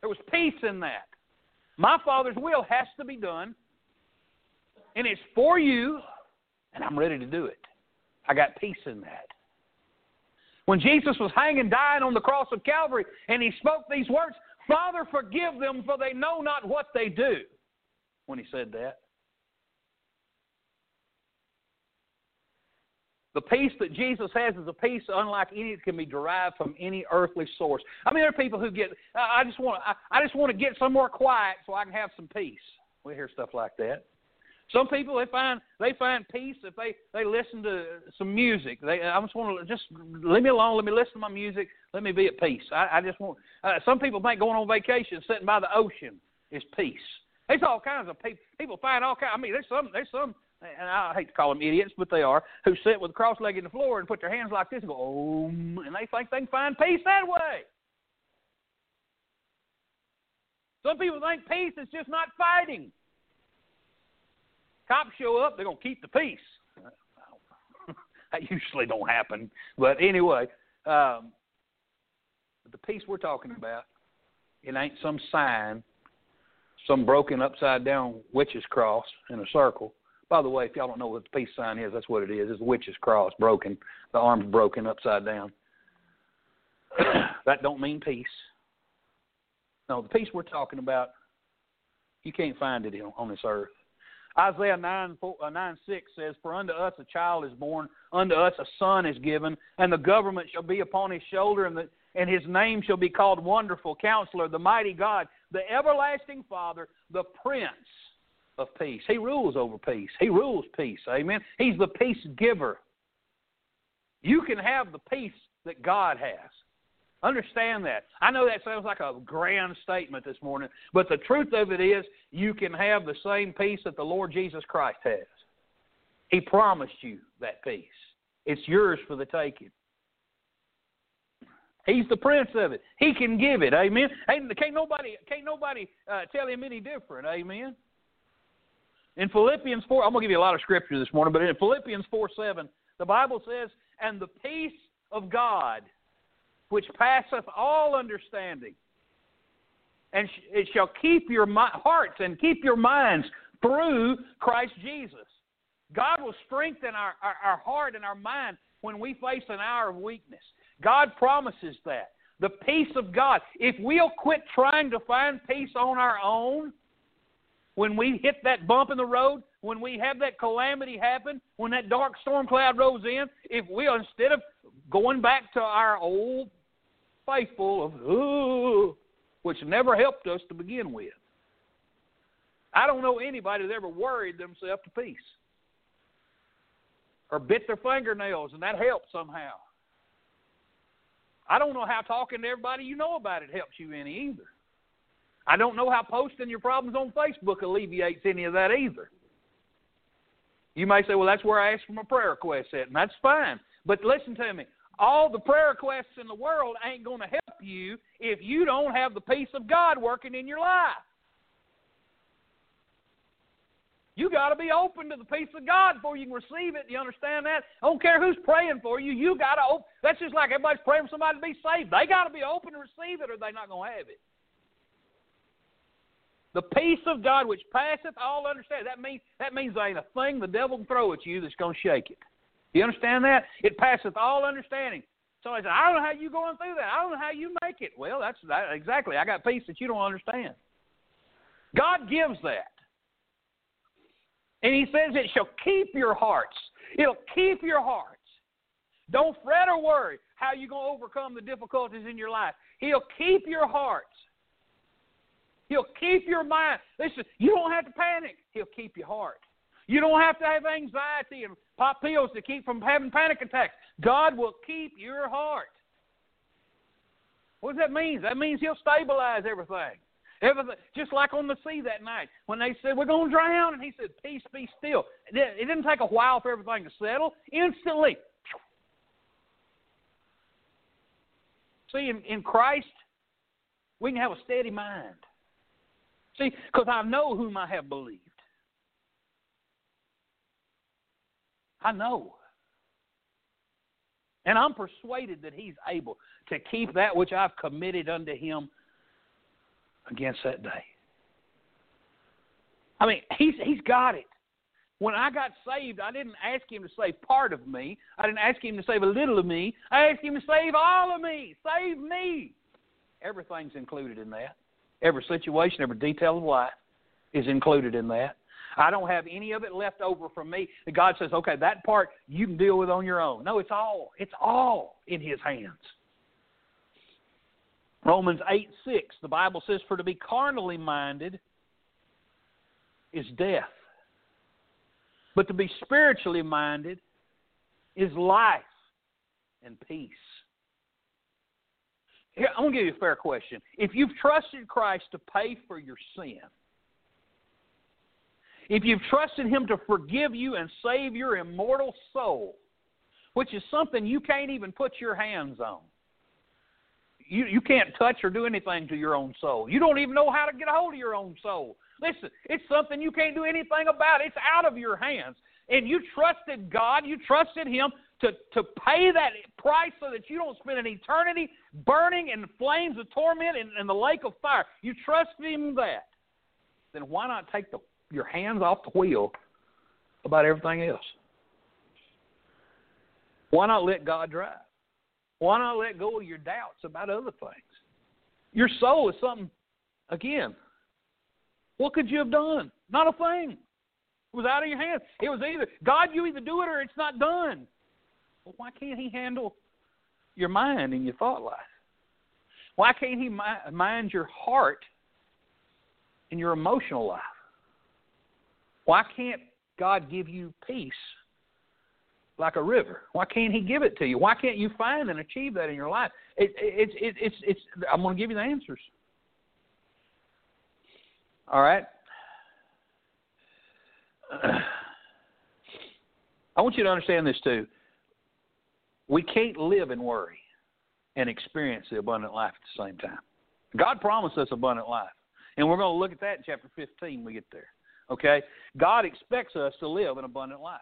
There was peace in that. My Father's will has to be done, and it's for you, and I'm ready to do it. I got peace in that. When Jesus was hanging, dying on the cross of Calvary, and he spoke these words, Father, forgive them, for they know not what they do. When he said that, The peace that Jesus has is a peace unlike any that can be derived from any earthly source. I mean, there are people who get, I just want, I, I just want to get somewhere quiet so I can have some peace. We hear stuff like that. Some people they find they find peace if they they listen to some music. They I just want to just leave me alone. Let me listen to my music. Let me be at peace. I, I just want. Uh, some people think going on vacation, sitting by the ocean, is peace. There's all kinds of people. People find all kinds. I mean, there's some there's some and I hate to call them idiots, but they are, who sit with cross legged on the floor and put their hands like this and go, oh, and they think they can find peace that way. Some people think peace is just not fighting. Cops show up, they're to keep the peace. (laughs) that usually don't happen. But anyway, um, the peace we're talking about, it ain't some sign, some broken upside down witch's cross in a circle. By the way, if y'all don't know what the peace sign is, that's what it is. It's the witch's cross, broken, the arms broken upside down. (clears throat) that don't mean peace. No, the peace we're talking about, you can't find it on this earth. Isaiah 9, 4, uh, 9 6 says, For unto us a child is born, unto us a son is given, and the government shall be upon his shoulder, and, the, and his name shall be called Wonderful, Counselor, the Mighty God, the Everlasting Father, the Prince of peace. He rules over peace. He rules peace. Amen. He's the peace giver. You can have the peace that God has. Understand that. I know that sounds like a grand statement this morning, but the truth of it is you can have the same peace that the Lord Jesus Christ has. He promised you that peace. It's yours for the taking. He's the prince of it. He can give it. Amen. Can't nobody can't nobody uh, tell him any different. Amen. In Philippians 4, I'm going to give you a lot of scripture this morning, but in Philippians 4 7, the Bible says, And the peace of God, which passeth all understanding, and it shall keep your hearts and keep your minds through Christ Jesus. God will strengthen our, our, our heart and our mind when we face an hour of weakness. God promises that. The peace of God. If we'll quit trying to find peace on our own, when we hit that bump in the road, when we have that calamity happen, when that dark storm cloud rolls in, if we instead of going back to our old faithful of ooh, which never helped us to begin with. I don't know anybody that ever worried themselves to peace or bit their fingernails, and that helped somehow. I don't know how talking to everybody you know about it helps you any either. I don't know how posting your problems on Facebook alleviates any of that either. You may say, well, that's where I ask for my prayer request at, and that's fine. But listen to me. All the prayer requests in the world ain't going to help you if you don't have the peace of God working in your life. You got to be open to the peace of God before you can receive it. You understand that? I don't care who's praying for you. You got to. open. That's just like everybody's praying for somebody to be saved. They got to be open to receive it, or they're not going to have it. The peace of God which passeth all understanding. That means that means there ain't a thing the devil can throw at you that's going to shake it. You understand that? It passeth all understanding. So I said, I don't know how you going through that. I don't know how you make it. Well, that's that, exactly. I got peace that you don't understand. God gives that. And he says it shall keep your hearts. It'll keep your hearts. Don't fret or worry how you're going to overcome the difficulties in your life. He'll keep your hearts. He'll keep your mind. Listen, you don't have to panic. He'll keep your heart. You don't have to have anxiety and pop pills to keep from having panic attacks. God will keep your heart. What does that mean? That means He'll stabilize everything. Everything, just like on the sea that night when they said we're going to drown, and He said, "Peace, be still." It didn't take a while for everything to settle. Instantly. See, in, in Christ, we can have a steady mind. See, because I know whom I have believed. I know. And I'm persuaded that he's able to keep that which I've committed unto him against that day. I mean, he's he's got it. When I got saved, I didn't ask him to save part of me. I didn't ask him to save a little of me. I asked him to save all of me. Save me. Everything's included in that. Every situation, every detail of life is included in that. I don't have any of it left over from me. And God says, okay, that part you can deal with on your own. No, it's all. It's all in His hands. Romans 8 6, the Bible says, For to be carnally minded is death, but to be spiritually minded is life and peace. Here, I'm going to give you a fair question. If you've trusted Christ to pay for your sin, if you've trusted Him to forgive you and save your immortal soul, which is something you can't even put your hands on, you, you can't touch or do anything to your own soul. You don't even know how to get a hold of your own soul. Listen, it's something you can't do anything about. It's out of your hands. And you trusted God, you trusted Him to, to pay that price so that you don't spend an eternity burning in flames of torment in the lake of fire. You trusted Him that. Then why not take the, your hands off the wheel about everything else? Why not let God drive? Why not let go of your doubts about other things? Your soul is something, again, what could you have done? Not a thing. It was out of your hands. It was either, God, you either do it or it's not done. Well, why can't He handle your mind and your thought life? Why can't He mind your heart and your emotional life? Why can't God give you peace like a river? Why can't He give it to you? Why can't you find and achieve that in your life? It, it, it, it's, it's, I'm going to give you the answers. All right? I want you to understand this too. We can't live in worry and experience the abundant life at the same time. God promised us abundant life. And we're going to look at that in chapter 15 when we get there. Okay? God expects us to live an abundant life.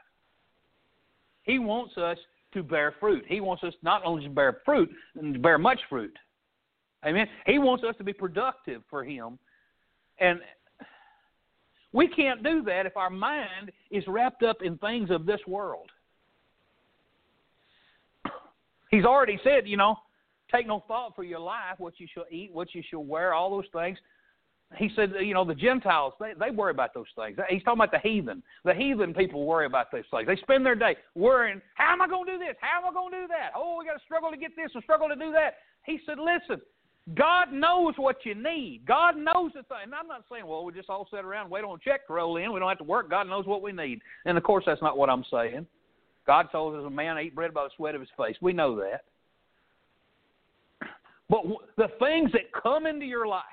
He wants us to bear fruit. He wants us not only to bear fruit, and to bear much fruit. Amen. He wants us to be productive for Him. And we can't do that if our mind is wrapped up in things of this world. He's already said, you know, take no thought for your life, what you shall eat, what you shall wear, all those things. He said, uh, you know, the Gentiles, they, they worry about those things. He's talking about the heathen. The heathen people worry about those things. They spend their day worrying, how am I going to do this? How am I going to do that? Oh, we got to struggle to get this and struggle to do that. He said, listen, God knows what you need. God knows the thing. And I'm not saying, well, we just all sit around wait on a check to roll in. We don't have to work. God knows what we need. And of course, that's not what I'm saying. God told us a man eat bread by the sweat of his face. We know that. But the things that come into your life,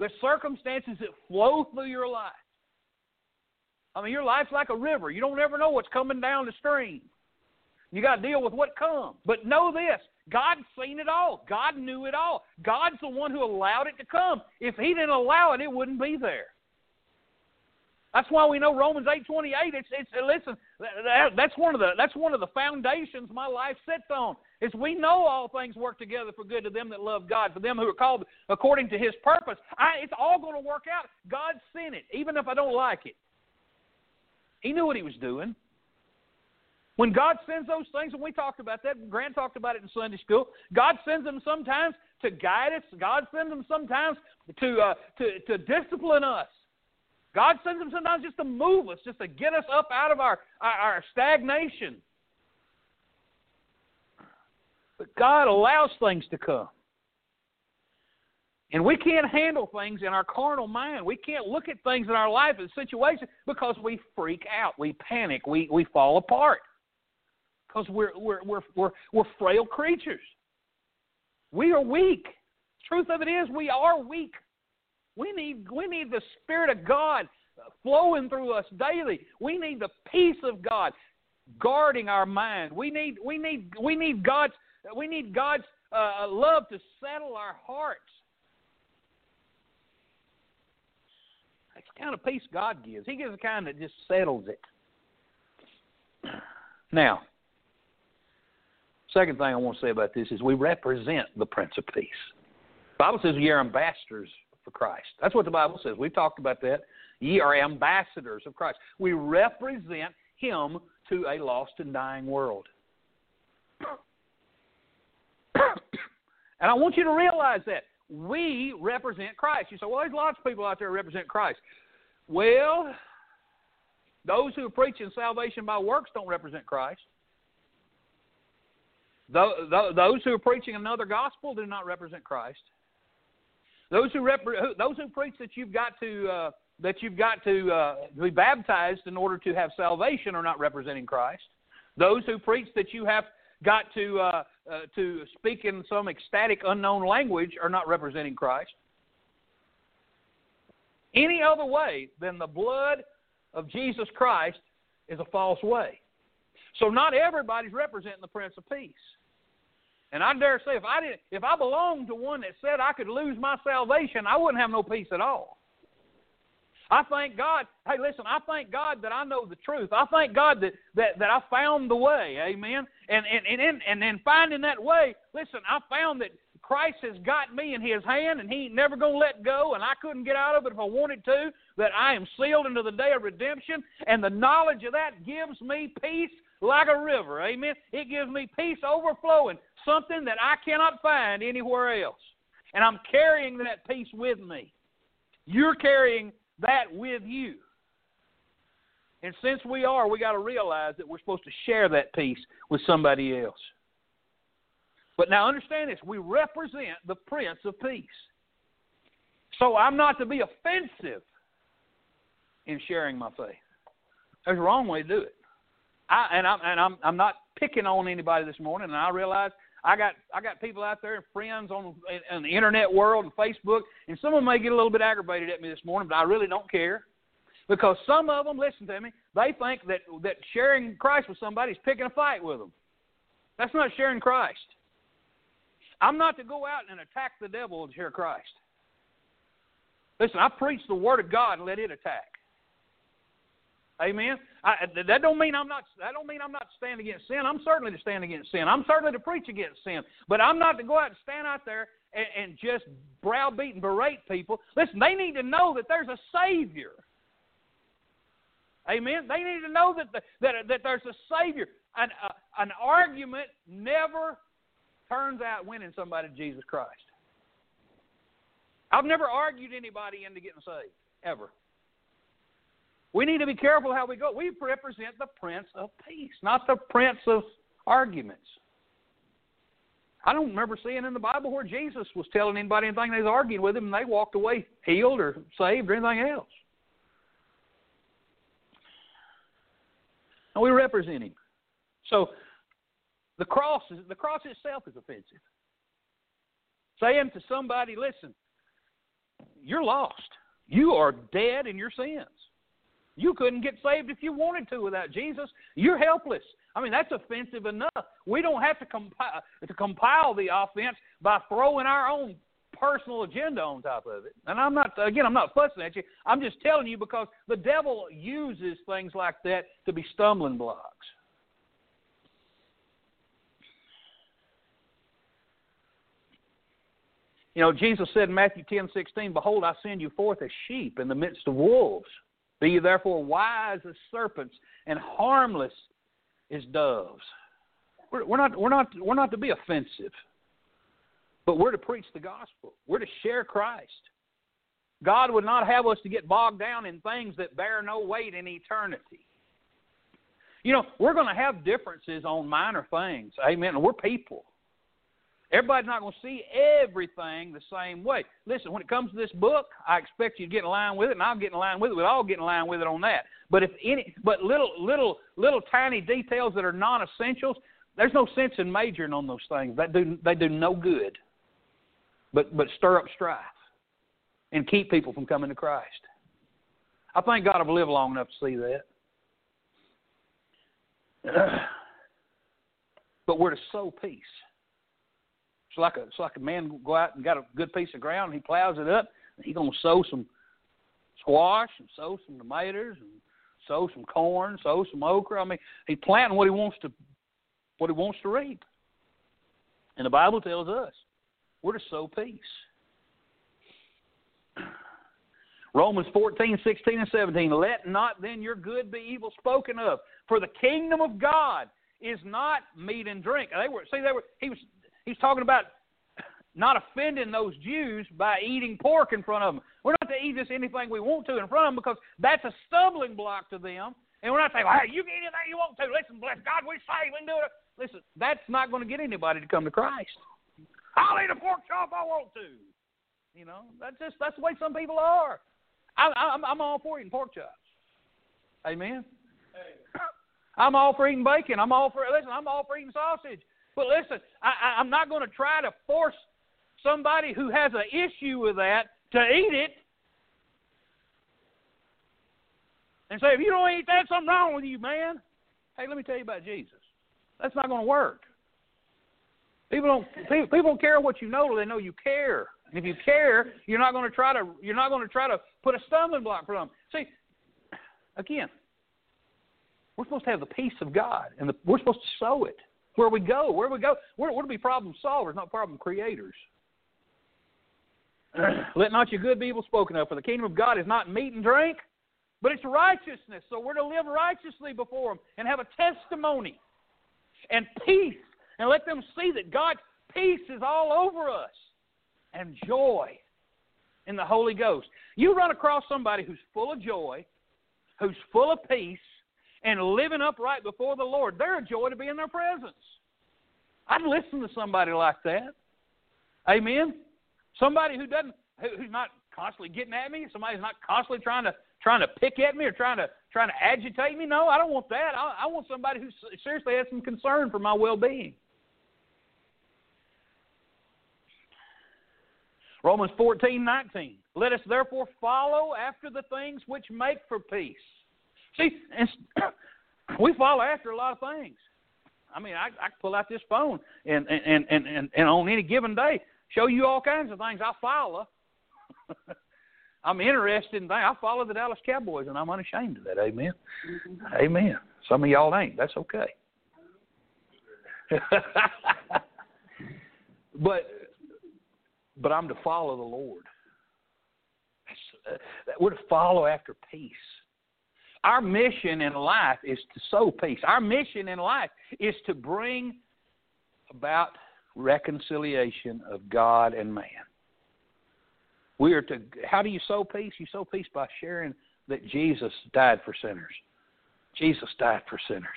the circumstances that flow through your life, I mean, your life's like a river. You don't ever know what's coming down the stream. You got to deal with what comes. But know this God's seen it all. God knew it all. God's the one who allowed it to come. If He didn't allow it, it wouldn't be there. That's why we know Romans eight twenty eight. It's it's listen. That, that's one of the that's one of the foundations my life sits on. Is we know all things work together for good to them that love God, for them who are called according to His purpose. I, it's all going to work out. God sent it, even if I don't like it. He knew what He was doing. When God sends those things, and we talked about that, Grant talked about it in Sunday school. God sends them sometimes to guide us. God sends them sometimes to uh, to to discipline us. God sends them sometimes just to move us, just to get us up out of our, our, our stagnation. But God allows things to come. And we can't handle things in our carnal mind. We can't look at things in our life and situations because we freak out, we panic, we, we fall apart because we're, we're, we're, we're, we're frail creatures. We are weak. Truth of it is, we are weak. We need, we need the Spirit of God flowing through us daily. We need the peace of God guarding our mind. We need, we need, we need God's, we need God's uh, love to settle our hearts. That's the kind of peace God gives. He gives the kind that just settles it. (clears throat) Now, Second thing I want to say about this is we represent the Prince of Peace. The Bible says we are ambassadors for Christ. That's what the Bible says. We've talked about that. Ye are ambassadors of Christ. We represent Him to a lost and dying world. (clears throat) and I want you to realize that we represent Christ. You say, well, there's lots of people out there who represent Christ. Well, Those who are preaching salvation by works don't represent Christ. Those who are preaching another gospel do not represent Christ. Those who rep- those who preach that you've got to uh, that you've got to uh, be baptized in order to have salvation are not representing Christ. Those who preach that you have got to uh, uh, to speak in some ecstatic unknown language are not representing Christ. Any other way than the blood of Jesus Christ is a false way. So not everybody's representing the Prince of Peace. And I dare say if I didn't, if I belonged to one that said I could lose my salvation, I wouldn't have no peace at all. I thank God. Hey, listen, I thank God that I know the truth. I thank God that that, that I found the way. Amen. And and and in, and in finding that way, listen, I found that Christ has got me in His hand, and He ain't never gonna let go. And I couldn't get out of it if I wanted to. That I am sealed into the day of redemption, and the knowledge of that gives me peace like a river. Amen. It gives me peace overflowing, something that I cannot find anywhere else. And I'm carrying that peace with me. You're carrying that with you. And since we are, we got to realize that we're supposed to share that peace with somebody else. But now understand this we represent the Prince of Peace. So I'm not to be offensive in sharing my faith. There's a wrong way to do it. I, and I'm and I'm I'm not picking on anybody this morning, and I realize I got I got people out there and friends on in the internet world and Facebook, and some of them may get a little bit aggravated at me this morning, but I really don't care because some of them, listen to me, they think that that sharing Christ with somebody is picking a fight with them. That's not sharing Christ. I'm not to go out and attack the devil and share Christ. Listen, I preach the word of God and let it attack. Amen. I, that don't mean I'm not. That don't mean I'm not standing against sin. I'm certainly to stand against sin. I'm certainly to preach against sin. But I'm not to go out and stand out there and, and just browbeat and berate people. Listen, they need to know that there's a Savior. Amen. They need to know that the, that that there's a Savior. An uh, an argument never turns out winning somebody to Jesus Christ. I've never argued anybody into getting saved ever. We need to be careful how we go. We represent the Prince of Peace, not the Prince of Arguments. I don't remember seeing in the Bible where Jesus was telling anybody anything they was arguing with him and they walked away healed or saved or anything else. And we represent him. So the cross is the cross itself is offensive. Saying to somebody, listen, you're lost. You are dead in your sins. You couldn't get saved if you wanted to without Jesus. You're helpless. I mean, that's offensive enough. We don't have to compile, to compile the offense by throwing our own personal agenda on top of it. And I'm not, again, I'm not fussing at you. I'm just telling you because the devil uses things like that to be stumbling blocks. You know, Jesus said in Matthew 10 16, Behold, I send you forth as sheep in the midst of wolves. Be ye therefore wise as serpents and harmless as doves. We're, we're, not, we're, not, we're not to be offensive, but we're to preach the gospel. We're to share Christ. God would not have us to get bogged down in things that bear no weight in eternity. You know, we're going to have differences on minor things. Amen. We're people. Everybody's not going to see everything the same way. Listen, when it comes to this book, I expect you to get in line with it, and I'll get in line with it. We'll all get in line with it on that. But if any, but little, little, little tiny details that are non-essentials, there's no sense in majoring on those things. That do they do no good. But but stir up strife, and keep people from coming to Christ. I thank God I've lived long enough to see that. (clears throat) but we're to sow peace. It's like a it's like a man go out and got a good piece of ground, and he plows it up, and he's gonna sow some squash and sow some tomatoes and sow some corn, sow some okra. I mean, he's planting what he wants to what he wants to reap. And the Bible tells us we're to sow peace. Romans 14, 16, and 17. Let not then your good be evil spoken of, for the kingdom of God is not meat and drink. They were see they were he was He's talking about not offending those Jews by eating pork in front of them. We're not to eat just anything we want to in front of them because that's a stumbling block to them. And when I say, well, hey, you get anything you want to, listen, bless God, we saved, we can do it. Listen, that's not going to get anybody to come to Christ. I'll eat a pork chop if I want to. You know, that's just that's the way some people are. I, I'm I'm all for eating pork chops. Amen. I'm all for eating bacon. I'm all for listen. I'm all for eating sausage. But listen, I, I, I'm not going to try to force somebody who has an issue with that to eat it. And say, if you don't eat that, something wrong with you, man. Hey, let me tell you about Jesus. That's not going to work. People don't people, people don't care what you know till they know you care. And if you care, you're not going to try to you're not going to try to put a stumbling block for them. See, again, we're supposed to have the peace of God, and the, we're supposed to sow it where we go. Where we go, we're, we're to be problem solvers, not problem creators. (clears throat) Let not your good be evil spoken of, for the kingdom of God is not meat and drink, but it's righteousness. So we're to live righteously before Him and have a testimony and peace, and let them see that God's peace is all over us and joy in the Holy Ghost. You run across somebody who's full of joy, who's full of peace, and living upright before the Lord. They're a joy to be in their presence. I'd listen to somebody like that. Amen. Somebody who doesn't, who's not constantly getting at me. Somebody who's not constantly trying to trying to pick at me or trying to trying to agitate me. No, I don't want that. I, I want somebody who seriously has some concern for my well-being. Romans fourteen nineteen. Let us therefore follow after the things which make for peace. See, (coughs) we follow after a lot of things. I mean, I, I can pull out this phone and, and, and, and, and on any given day show you all kinds of things I follow. (laughs) I'm interested in things. I follow the Dallas Cowboys, and I'm unashamed of that. Amen. Mm-hmm. Amen. Some of y'all ain't. That's okay. (laughs) but but I'm to follow the Lord. Uh, we're to follow after peace. Our mission in life is to sow peace. Our mission in life is to bring about reconciliation of God and man. We are to how do you sow peace? You sow peace by sharing that Jesus died for sinners. Jesus died for sinners.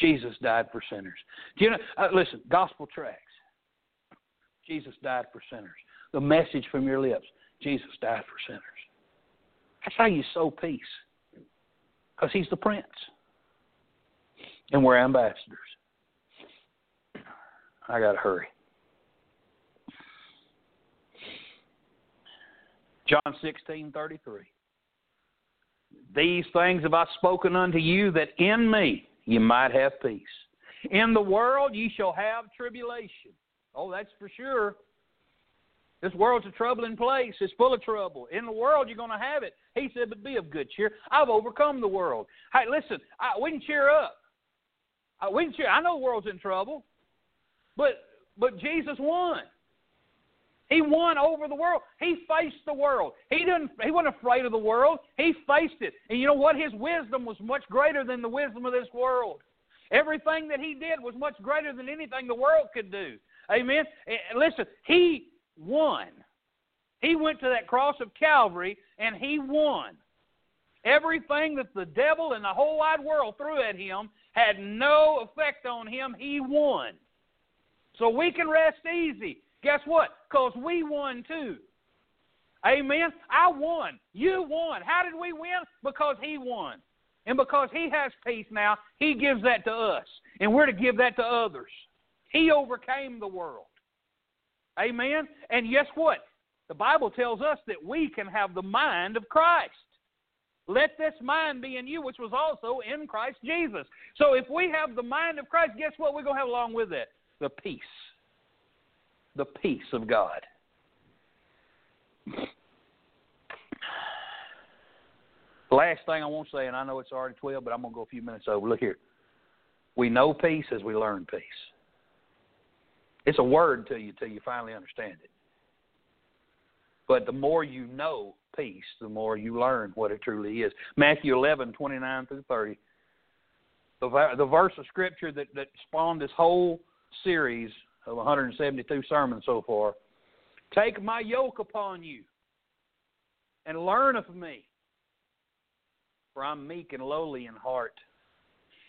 Jesus died for sinners. Do you know? Uh, listen, gospel tracts. Jesus died for sinners. The message from your lips. Jesus died for sinners. That's how you sow peace. Because he's the prince. And we're ambassadors. I got to hurry. John sixteen thirty three. These things have I spoken unto you, that in me you might have peace. In the world ye shall have tribulation. Oh, that's for sure. This world's a troubling place. It's full of trouble. In the world, you're going to have it. He said, but be of good cheer. I've overcome the world. Hey, listen, I, we can cheer up. I, we can cheer. I know the world's in trouble, but but Jesus won. He won over the world. He faced the world. He didn't. He wasn't afraid of the world. He faced it. And you know what? His wisdom was much greater than the wisdom of this world. Everything that he did was much greater than anything the world could do. Amen. And listen, he won. He went to that cross of Calvary and he won. Everything that the devil and the whole wide world threw at him had no effect on him. He won. So we can rest easy. Guess what? Because we won too. Amen. I won. You won. How did we win? Because he won. And because he has peace now, he gives that to us. And we're to give that to others. He overcame the world. Amen. And guess what? The Bible tells us that we can have the mind of Christ. Let this mind be in you, which was also in Christ Jesus. So if we have the mind of Christ, guess what we're going to have along with it? The peace. The peace of God. Last thing I want to say, and I know it's already 12, but I'm going to go a few minutes over. Look here. We know peace as we learn peace. It's a word to you till you finally understand it. But the more you know peace, the more you learn what it truly is. Matthew 11, 29 through 30. The, the verse of Scripture that, that spawned this whole series of 172 sermons so far. Take my yoke upon you and learn of me. For I'm meek and lowly in heart,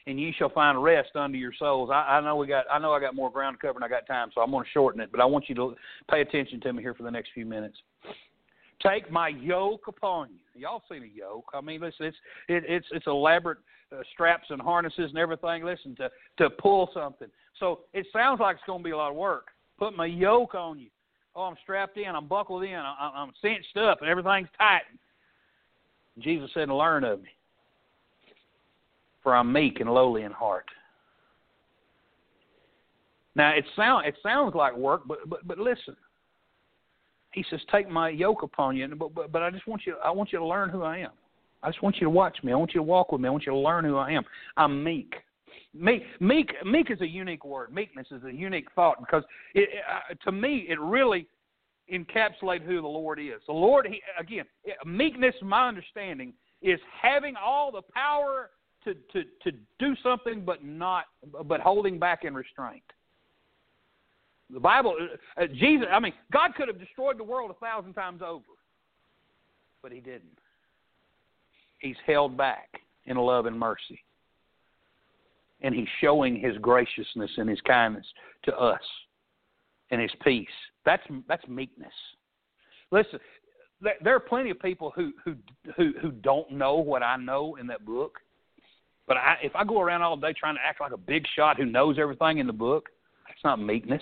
and ye shall find rest unto your souls. I, I know we got I know I got more ground to cover and I got time, so I'm gonna shorten it, but I want you to pay attention to me here for the next few minutes. Take my yoke upon you. Y'all seen a yoke? I mean, listen, it's it, it's it's elaborate uh, straps and harnesses and everything. Listen to to pull something. So it sounds like it's going to be a lot of work. Put my yoke on you. Oh, I'm strapped in. I'm buckled in. I, I'm cinched up, and everything's tight. Jesus said, "Learn of me, for I'm meek and lowly in heart." Now it sound it sounds like work, but but but listen. He says, "Take my yoke upon you." But but, but I just want you I want you to learn who I am. I just want you to watch me. I want you to walk with me. I want you to learn who I am. I'm meek. Meek, meek, meek is a unique word. Meekness is a unique thought because it, uh, to me it really encapsulates who the Lord is. The Lord, he, again, meekness, my understanding, is having all the power to, to, to do something, but not, but holding back in restraint. The Bible, uh, uh, Jesus, I mean, God could have destroyed the world a thousand times over, but He didn't. He's held back in love and mercy. And He's showing His graciousness and His kindness to us and His peace. That's, that's meekness. Listen, there are plenty of people who, who, who, who don't know what I know in that book. But I, if I go around all day trying to act like a big shot who knows everything in the book, that's not meekness.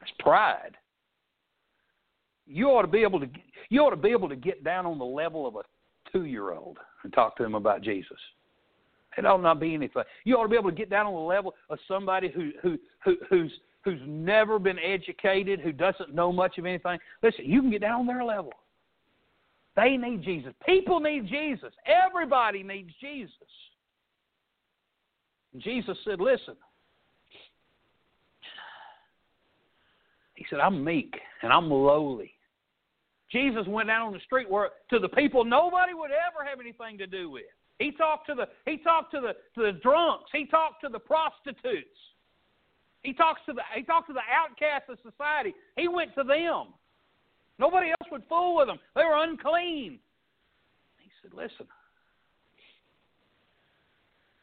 That's pride. You ought to be able to you ought to be able to get down on the level of a two year old and talk to them about Jesus. It ought not be anything. You ought to be able to get down on the level of somebody who who, who who's who's never been educated, who doesn't know much of anything. Listen, you can get down on their level. They need Jesus. People need Jesus. Everybody needs Jesus. Jesus said, Listen, He said, I'm meek and I'm lowly. Jesus went down on the street where to the people nobody would ever have anything to do with. He talked to the he talked to the to the drunks. He talked to the prostitutes. He talks to the he talked to the outcasts of society. He went to them. Nobody else would fool with them. They were unclean. He said, "Listen,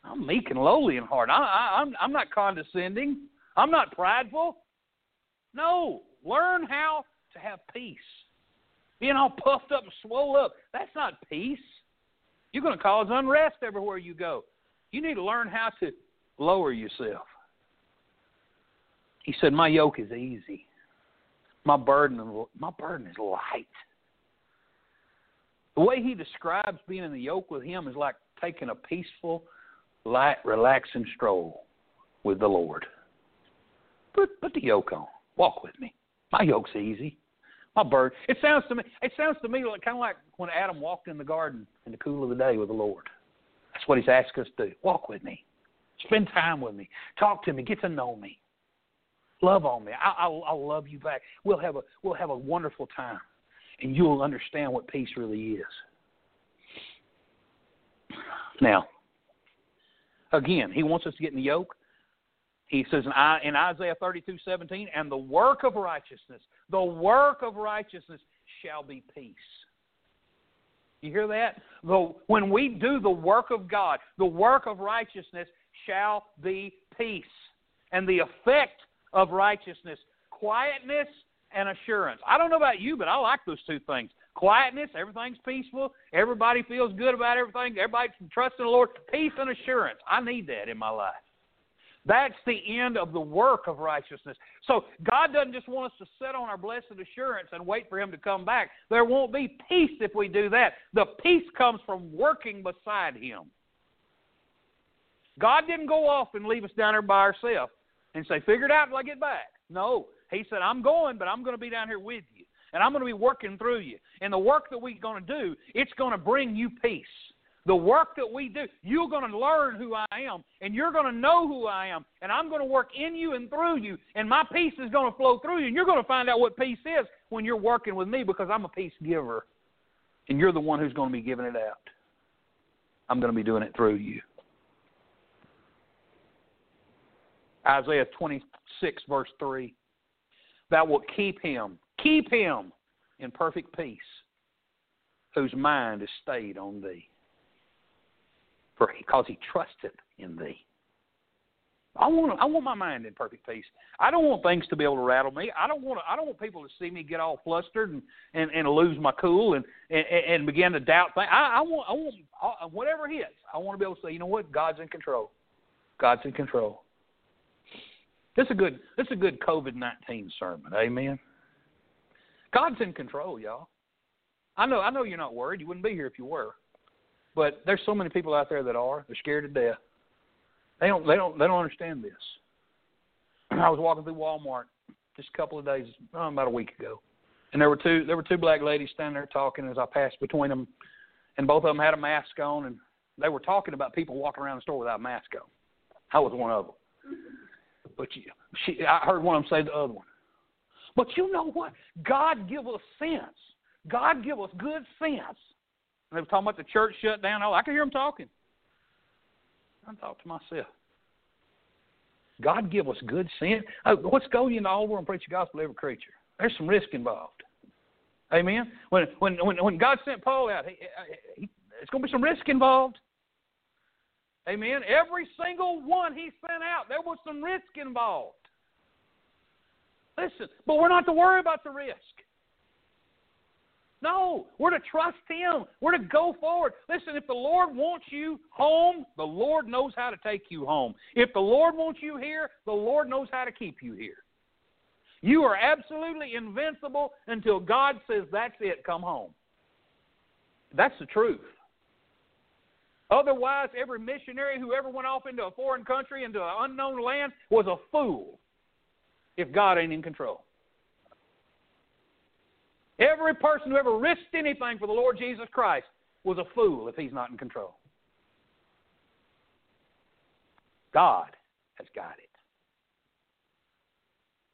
I'm meek and lowly in heart. I, I, I'm I'm not condescending. I'm not prideful. No, learn how to have peace. Being all puffed up and swole up, that's not peace. You're going to cause unrest everywhere you go. You need to learn how to lower yourself. He said, "My yoke is easy. My burden, my burden is light." The way he describes being in the yoke with him is like taking a peaceful, light, relaxing stroll with the Lord. Put put the yoke on. Walk with me. My yoke's easy. My burden. It sounds to me. It sounds to me like kind of like when Adam walked in the garden in the cool of the day with the Lord. That's what He's asked us to do. Walk with me. Spend time with me. Talk to me. Get to know me. Love on me. I, I'll, I'll love you back. We'll have a we'll have a wonderful time, and you'll understand what peace really is. Now, again, He wants us to get in the yoke. He says in Isaiah 32 17, and the work of righteousness, the work of righteousness shall be peace. You hear that? The, when we do the work of God, the work of righteousness shall be peace. And the effect of righteousness, quietness and assurance. I don't know about you, but I like those two things. Quietness, everything's peaceful, everybody feels good about everything, everybody trusts in the Lord. Peace and assurance. I need that in my life. That's the end of the work of righteousness. So God doesn't just want us to sit on our blessed assurance and wait for Him to come back. There won't be peace if we do that. The peace comes from working beside Him. God didn't go off and leave us down there by ourselves and say, figure it out till I get back. No. He said, I'm going, but I'm going to be down here with you. And I'm going to be working through you. And the work that we're going to do, it's going to bring you peace the work that we do, you're going to learn who I am, and you're going to know who I am, and I'm going to work in you and through you, and my peace is going to flow through you, and you're going to find out what peace is when you're working with me because I'm a peace giver, and you're the one who's going to be giving it out. I'm going to be doing it through you. Isaiah 26, verse 3. Thou wilt keep him, keep him in perfect peace, whose mind is stayed on thee. for because he trusteth in thee. I want I want my mind in perfect peace. I don't want things to be able to rattle me. I don't want to, I don't want people to see me get all flustered and and, and lose my cool and, and and begin to doubt things. I, I want I want uh, whatever hits. I want to be able to say, you know what, God's in control. God's in control. This is a good this is a good COVID nineteen sermon. Amen. God's in control, y'all. I know I know you're not worried. You wouldn't be here if you were. But there's so many people out there that are. They're scared to death. They don't they don't they don't understand this. (clears throat) I was walking through Walmart just a couple of days, oh, about a week ago, and there were two there were two black ladies standing there talking as I passed between them, and both of them had a mask on, and they were talking about people walking around the store without a mask on. I was one of them. But you, she, I heard one of them say the other one. But you know what? God give us sense. God give us good sense. And they were talking about the church shut down. Oh, I could hear them talking. I thought to myself, God give us good sense. Oh, what's going into all over and preach the gospel to every creature? There's some risk involved. Amen. When when when when God sent Paul out, he, he, it's going to be some risk involved. Amen. Every single one he sent out, there was some risk involved. Listen, but we're not to worry about the risk. No, we're to trust Him. We're to go forward. Listen, if the Lord wants you home, the Lord knows how to take you home. If the Lord wants you here, the Lord knows how to keep you here. You are absolutely invincible until God says, That's it, come home. That's the truth. Otherwise, every missionary who ever went off into a foreign country, into an unknown land, was a fool if God ain't in control. Every person who ever risked anything for the Lord Jesus Christ was a fool if he's not in control. God has got it.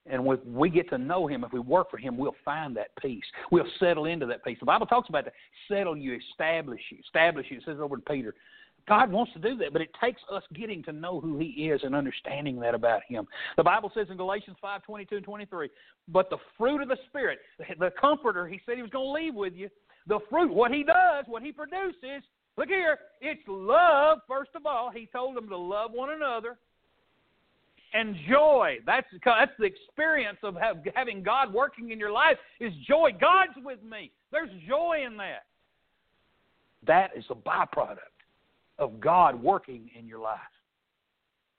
And if we get to know Him, if we work for Him, we'll find that peace. We'll settle into that peace. The Bible talks about that. Settle you, establish you, establish you. It says over to Peter. God wants to do that, but it takes us getting to know who He is and understanding that about Him. The Bible says in Galatians five twenty two and 23, but the fruit of the Spirit, the Comforter, He said He was going to leave with you. The fruit, what He does, what He produces, look here, it's love, first of all. He told them to love one another. And joy, that's, that's the experience of have, having God working in your life, is joy. God's with me. There's joy in that. That is a byproduct of God working in your life.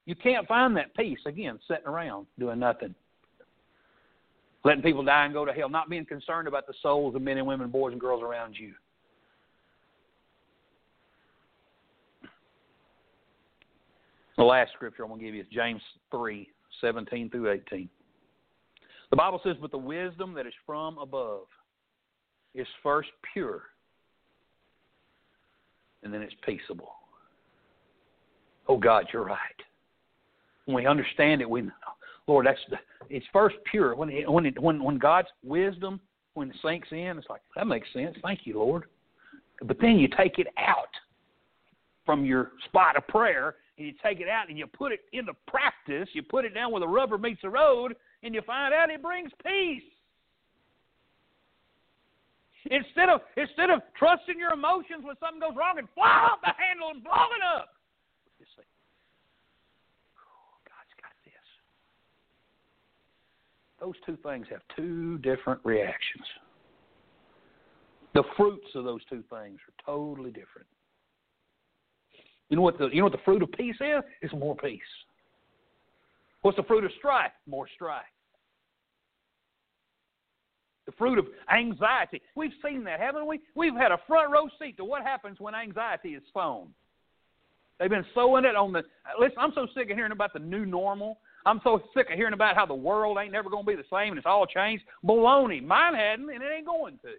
You can't find that peace, again, sitting around doing nothing. Letting people die and go to hell, not being concerned about the souls of men and women, boys and girls around you. The last scripture I'm going to give you is James 3 17 through 18. The Bible says, But the wisdom that is from above is first pure, and then it's peaceable oh God, you're right. When we understand it, we Lord, that's the, it's first pure. When it, when it, when when God's wisdom when it sinks in, it's like that makes sense. Thank you, Lord. But then you take it out from your spot of prayer and you take it out and you put it into practice. You put it down where the rubber meets the road, and you find out it brings peace. Instead of instead of trusting your emotions when something goes wrong and fly off the handle and blow it up, oh, God's got this. Those two things have two different reactions. The fruits of those two things are totally different. You know what the you know what the fruit of peace is? It's more peace. What's the fruit of strife? More strife. The fruit of anxiety. We've seen that, haven't we? We've had a front row seat to what happens when anxiety is sown. They've been sowing it on the. Listen, I'm so sick of hearing about the new normal. I'm so sick of hearing about how the world ain't never going to be the same and it's all changed. Baloney. Mine hadn't, and it ain't going to.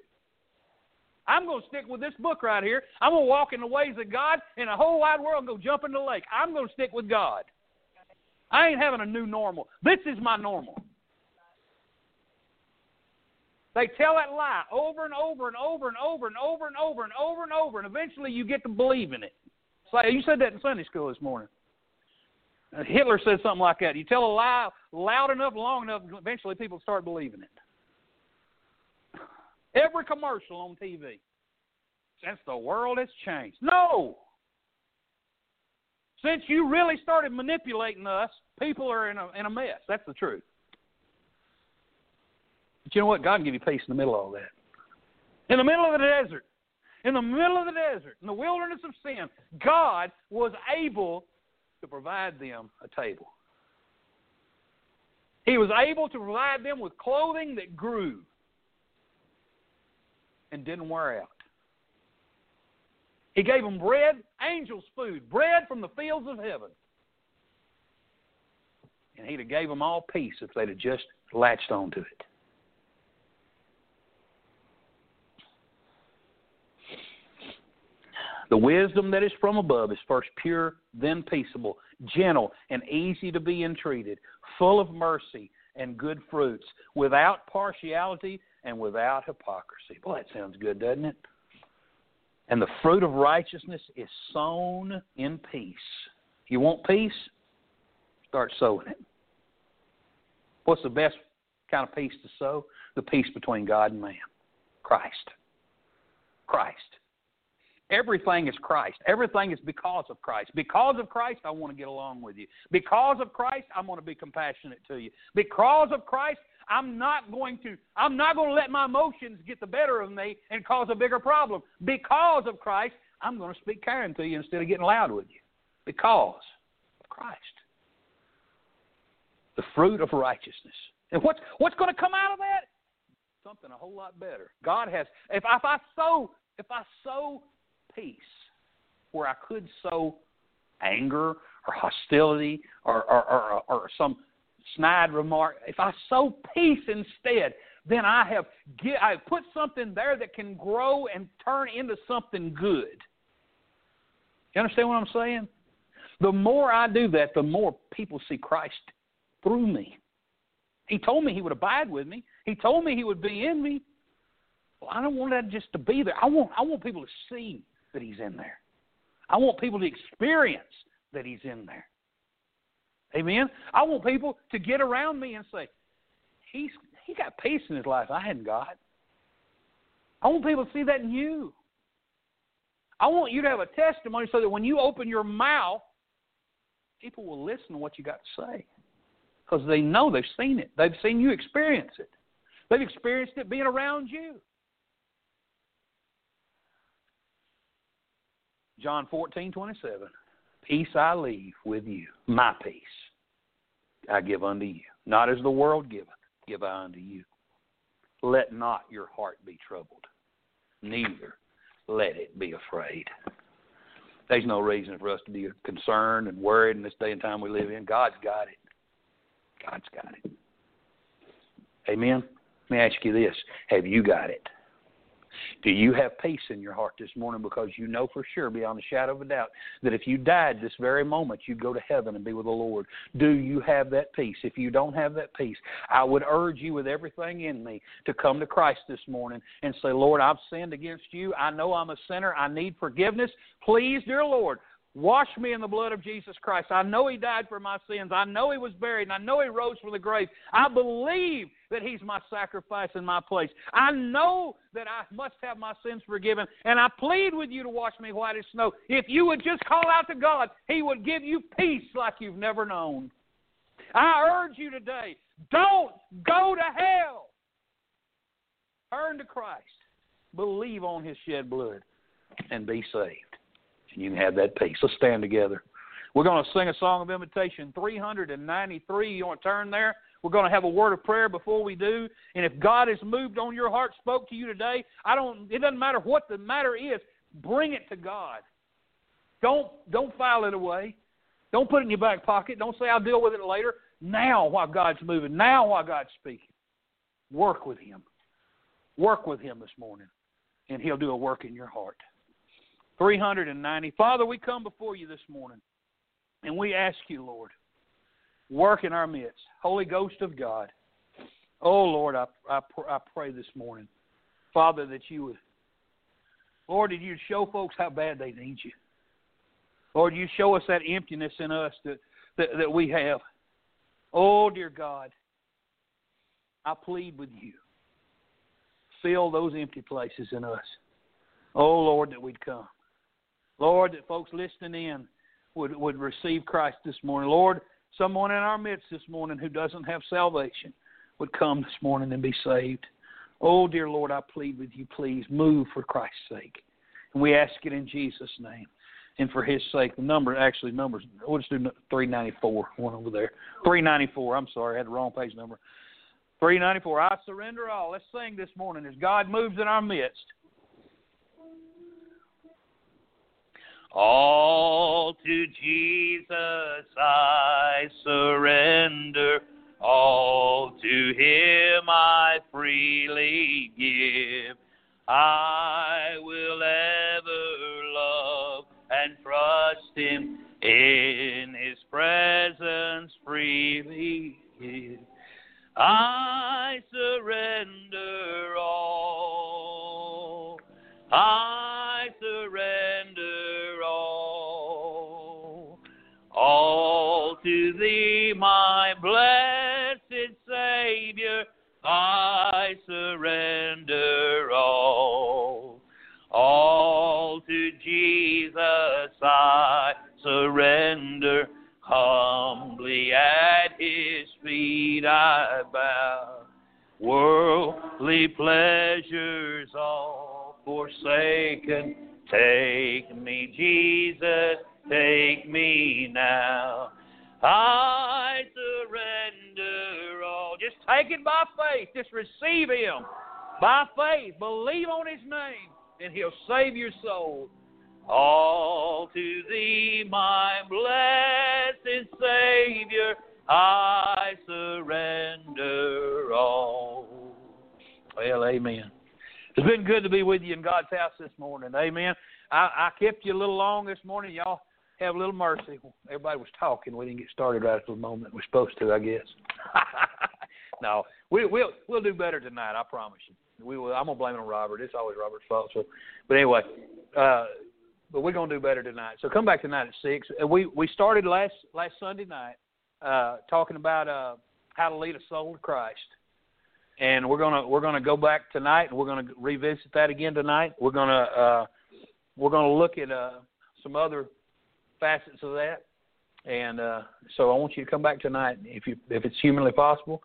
I'm going to stick with this book right here. I'm going to walk in the ways of God, and the whole wide world and go jump in the lake. I'm going to stick with God. I ain't having a new normal. This is my normal. They tell that lie over and over and over and over and over and over and over and over, and eventually you get to believe in it. You said that in Sunday school this morning. Uh, Hitler said something like that. You tell a lie loud enough, long enough, eventually people start believing it. Every commercial on TV. Since the world has changed. No! Since you really started manipulating us, people are in a, in a mess. That's the truth. But you know what? God can give you peace in the middle of all that. In the middle of the desert, in the middle of the desert, in the wilderness of sin, God was able to provide them a table. He was able to provide them with clothing that grew and didn't wear out. He gave them bread, angels' food, bread from the fields of heaven. And he'd have gave them all peace if they'd have just latched onto it. The wisdom that is from above is first pure, then peaceable, gentle, and easy to be entreated, full of mercy and good fruits, without partiality and without hypocrisy. Boy, that sounds good, doesn't it? And the fruit of righteousness is sown in peace. You want peace? Start sowing it. What's the best kind of peace to sow? The peace between God and man. Christ. Christ. Everything is Christ. Everything is because of Christ. Because of Christ, I want to get along with you. Because of Christ, I'm going to be compassionate to you. Because of Christ, I'm not going to I'm not going to let my emotions get the better of me and cause a bigger problem. Because of Christ, I'm going to speak caring to you instead of getting loud with you. Because of Christ. The fruit of righteousness. And what's what's going to come out of that? Something a whole lot better. God has if if I sow if I sow peace where I could sow anger or hostility or, or, or, or some snide remark, if I sow peace instead, then I have get, I put something there that can grow and turn into something good. You understand what I'm saying? The more I do that, the more people see Christ through me. He told me he would abide with me. He told me he would be in me. Well, I don't want that just to be there. I want I want people to see that He's in there. I want people to experience that He's in there. Amen. I want people to get around me and say, "He's he got peace in his life I hadn't got." I want people to see that in you. I want you to have a testimony so that when you open your mouth, people will listen to what you got to say because they know they've seen it. They've seen you experience it. They've experienced it being around you. John fourteen twenty seven. Peace I leave with you, my peace I give unto you. Not as the world giveth, give I unto you. Let not your heart be troubled, neither let it be afraid. There's no reason for us to be concerned and worried in this day and time we live in. God's got it. God's got it. Amen. Let me ask you this Have you got it? Do you have peace in your heart this morning because you know for sure, beyond a shadow of a doubt, that if you died this very moment, you'd go to heaven and be with the Lord? Do you have that peace? If you don't have that peace, I would urge you with everything in me to come to Christ this morning and say, Lord, I've sinned against you. I know I'm a sinner. I need forgiveness. Please, dear Lord, Wash me in the blood of Jesus Christ. I know He died for my sins. I know He was buried, and I know He rose from the grave. I believe that He's my sacrifice in my place. I know that I must have my sins forgiven, and I plead with you to wash me white as snow. If you would just call out to God, He would give you peace like you've never known. I urge you today don't go to hell. Turn to Christ, believe on His shed blood, and be saved you can have that peace. Let's stand together. We're going to sing a song of invitation, 393. You want to turn there? We're going to have a word of prayer before we do. And if God has moved on your heart, spoke to you today, I don't. It doesn't matter what the matter is. Bring it to God. Don't don't file it away. Don't put it in your back pocket. Don't say I'll deal with it later. Now, while God's moving. Now, while God's speaking. Work with Him. Work with Him this morning, and He'll do a work in your heart. 390. Father, we come before you this morning and we ask you, Lord, work in our midst. Holy Ghost of God. Oh, Lord, I, I, I pray this morning, Father, that you would, Lord, that you show folks how bad they need you. Lord, you show us that emptiness in us that, that, that we have. Oh, dear God, I plead with you. Fill those empty places in us. Oh, Lord, that we'd come. Lord, that folks listening in would would receive Christ this morning. Lord, someone in our midst this morning who doesn't have salvation would come this morning and be saved. Oh, dear Lord, I plead with you, please move for Christ's sake. And we ask it in Jesus' name. And for his sake, the number actually numbers. We'll just do 394, one over there. 394. I'm sorry, I had the wrong page number. 394. I surrender all. Let's sing this morning as God moves in our midst. All to Jesus I surrender. All to Him I freely give. I will ever love and trust Him in His presence freely give. I surrender all. I to Thee, my blessed Savior, I surrender all. All to Jesus I surrender. Humbly at his feet I bow. Worldly pleasures all forsaken. Take me, Jesus, take me now. I surrender all. Just take it by faith. Just receive him by faith. Believe on his name, and he'll save your soul. All to thee, my blessed Savior, I surrender all. Well, amen. It's been good to be with you in God's house this morning. Amen. I, I kept you a little long this morning. Y'all have a little mercy. Everybody was talking. We didn't get started right at the moment we're supposed to, I guess. (laughs) no, we, we'll we'll do better tonight. I promise you. We will. I'm gonna blame it on Robert. It's always Robert's fault. So, but anyway, uh, but we're gonna do better tonight. So come back tonight at six. We we started last last Sunday night uh, talking about uh, how to lead a soul to Christ, and we're gonna we're gonna go back tonight and we're gonna revisit that again tonight. We're gonna uh, we're gonna look at uh, some other facets of that, and uh, so I want you to come back tonight if you if it's humanly possible,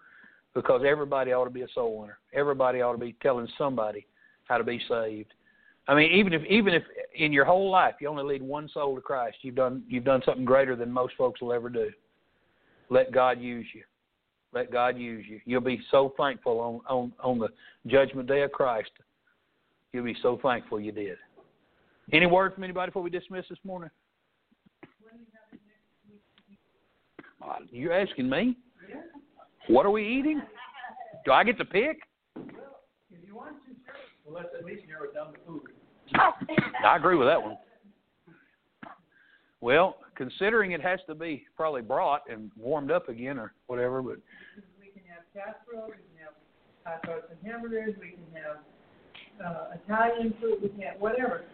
because everybody ought to be a soul winner. Everybody ought to be telling somebody how to be saved. I mean, even if even if in your whole life you only lead one soul to Christ, you've done you've done something greater than most folks will ever do. Let God use you. Let God use you. You'll be so thankful on on on the judgment day of Christ. You'll be so thankful you did. Any word from anybody before we dismiss this morning? You're asking me? What are we eating? Do I get to pick? If you want to. Well, let's at least narrow down to food. I agree with that one. Well, considering it has to be probably brought and warmed up again or whatever, but We can have casserole, we can have hot dogs and hamburgers, we can have, uh, Italian food, we can have whatever.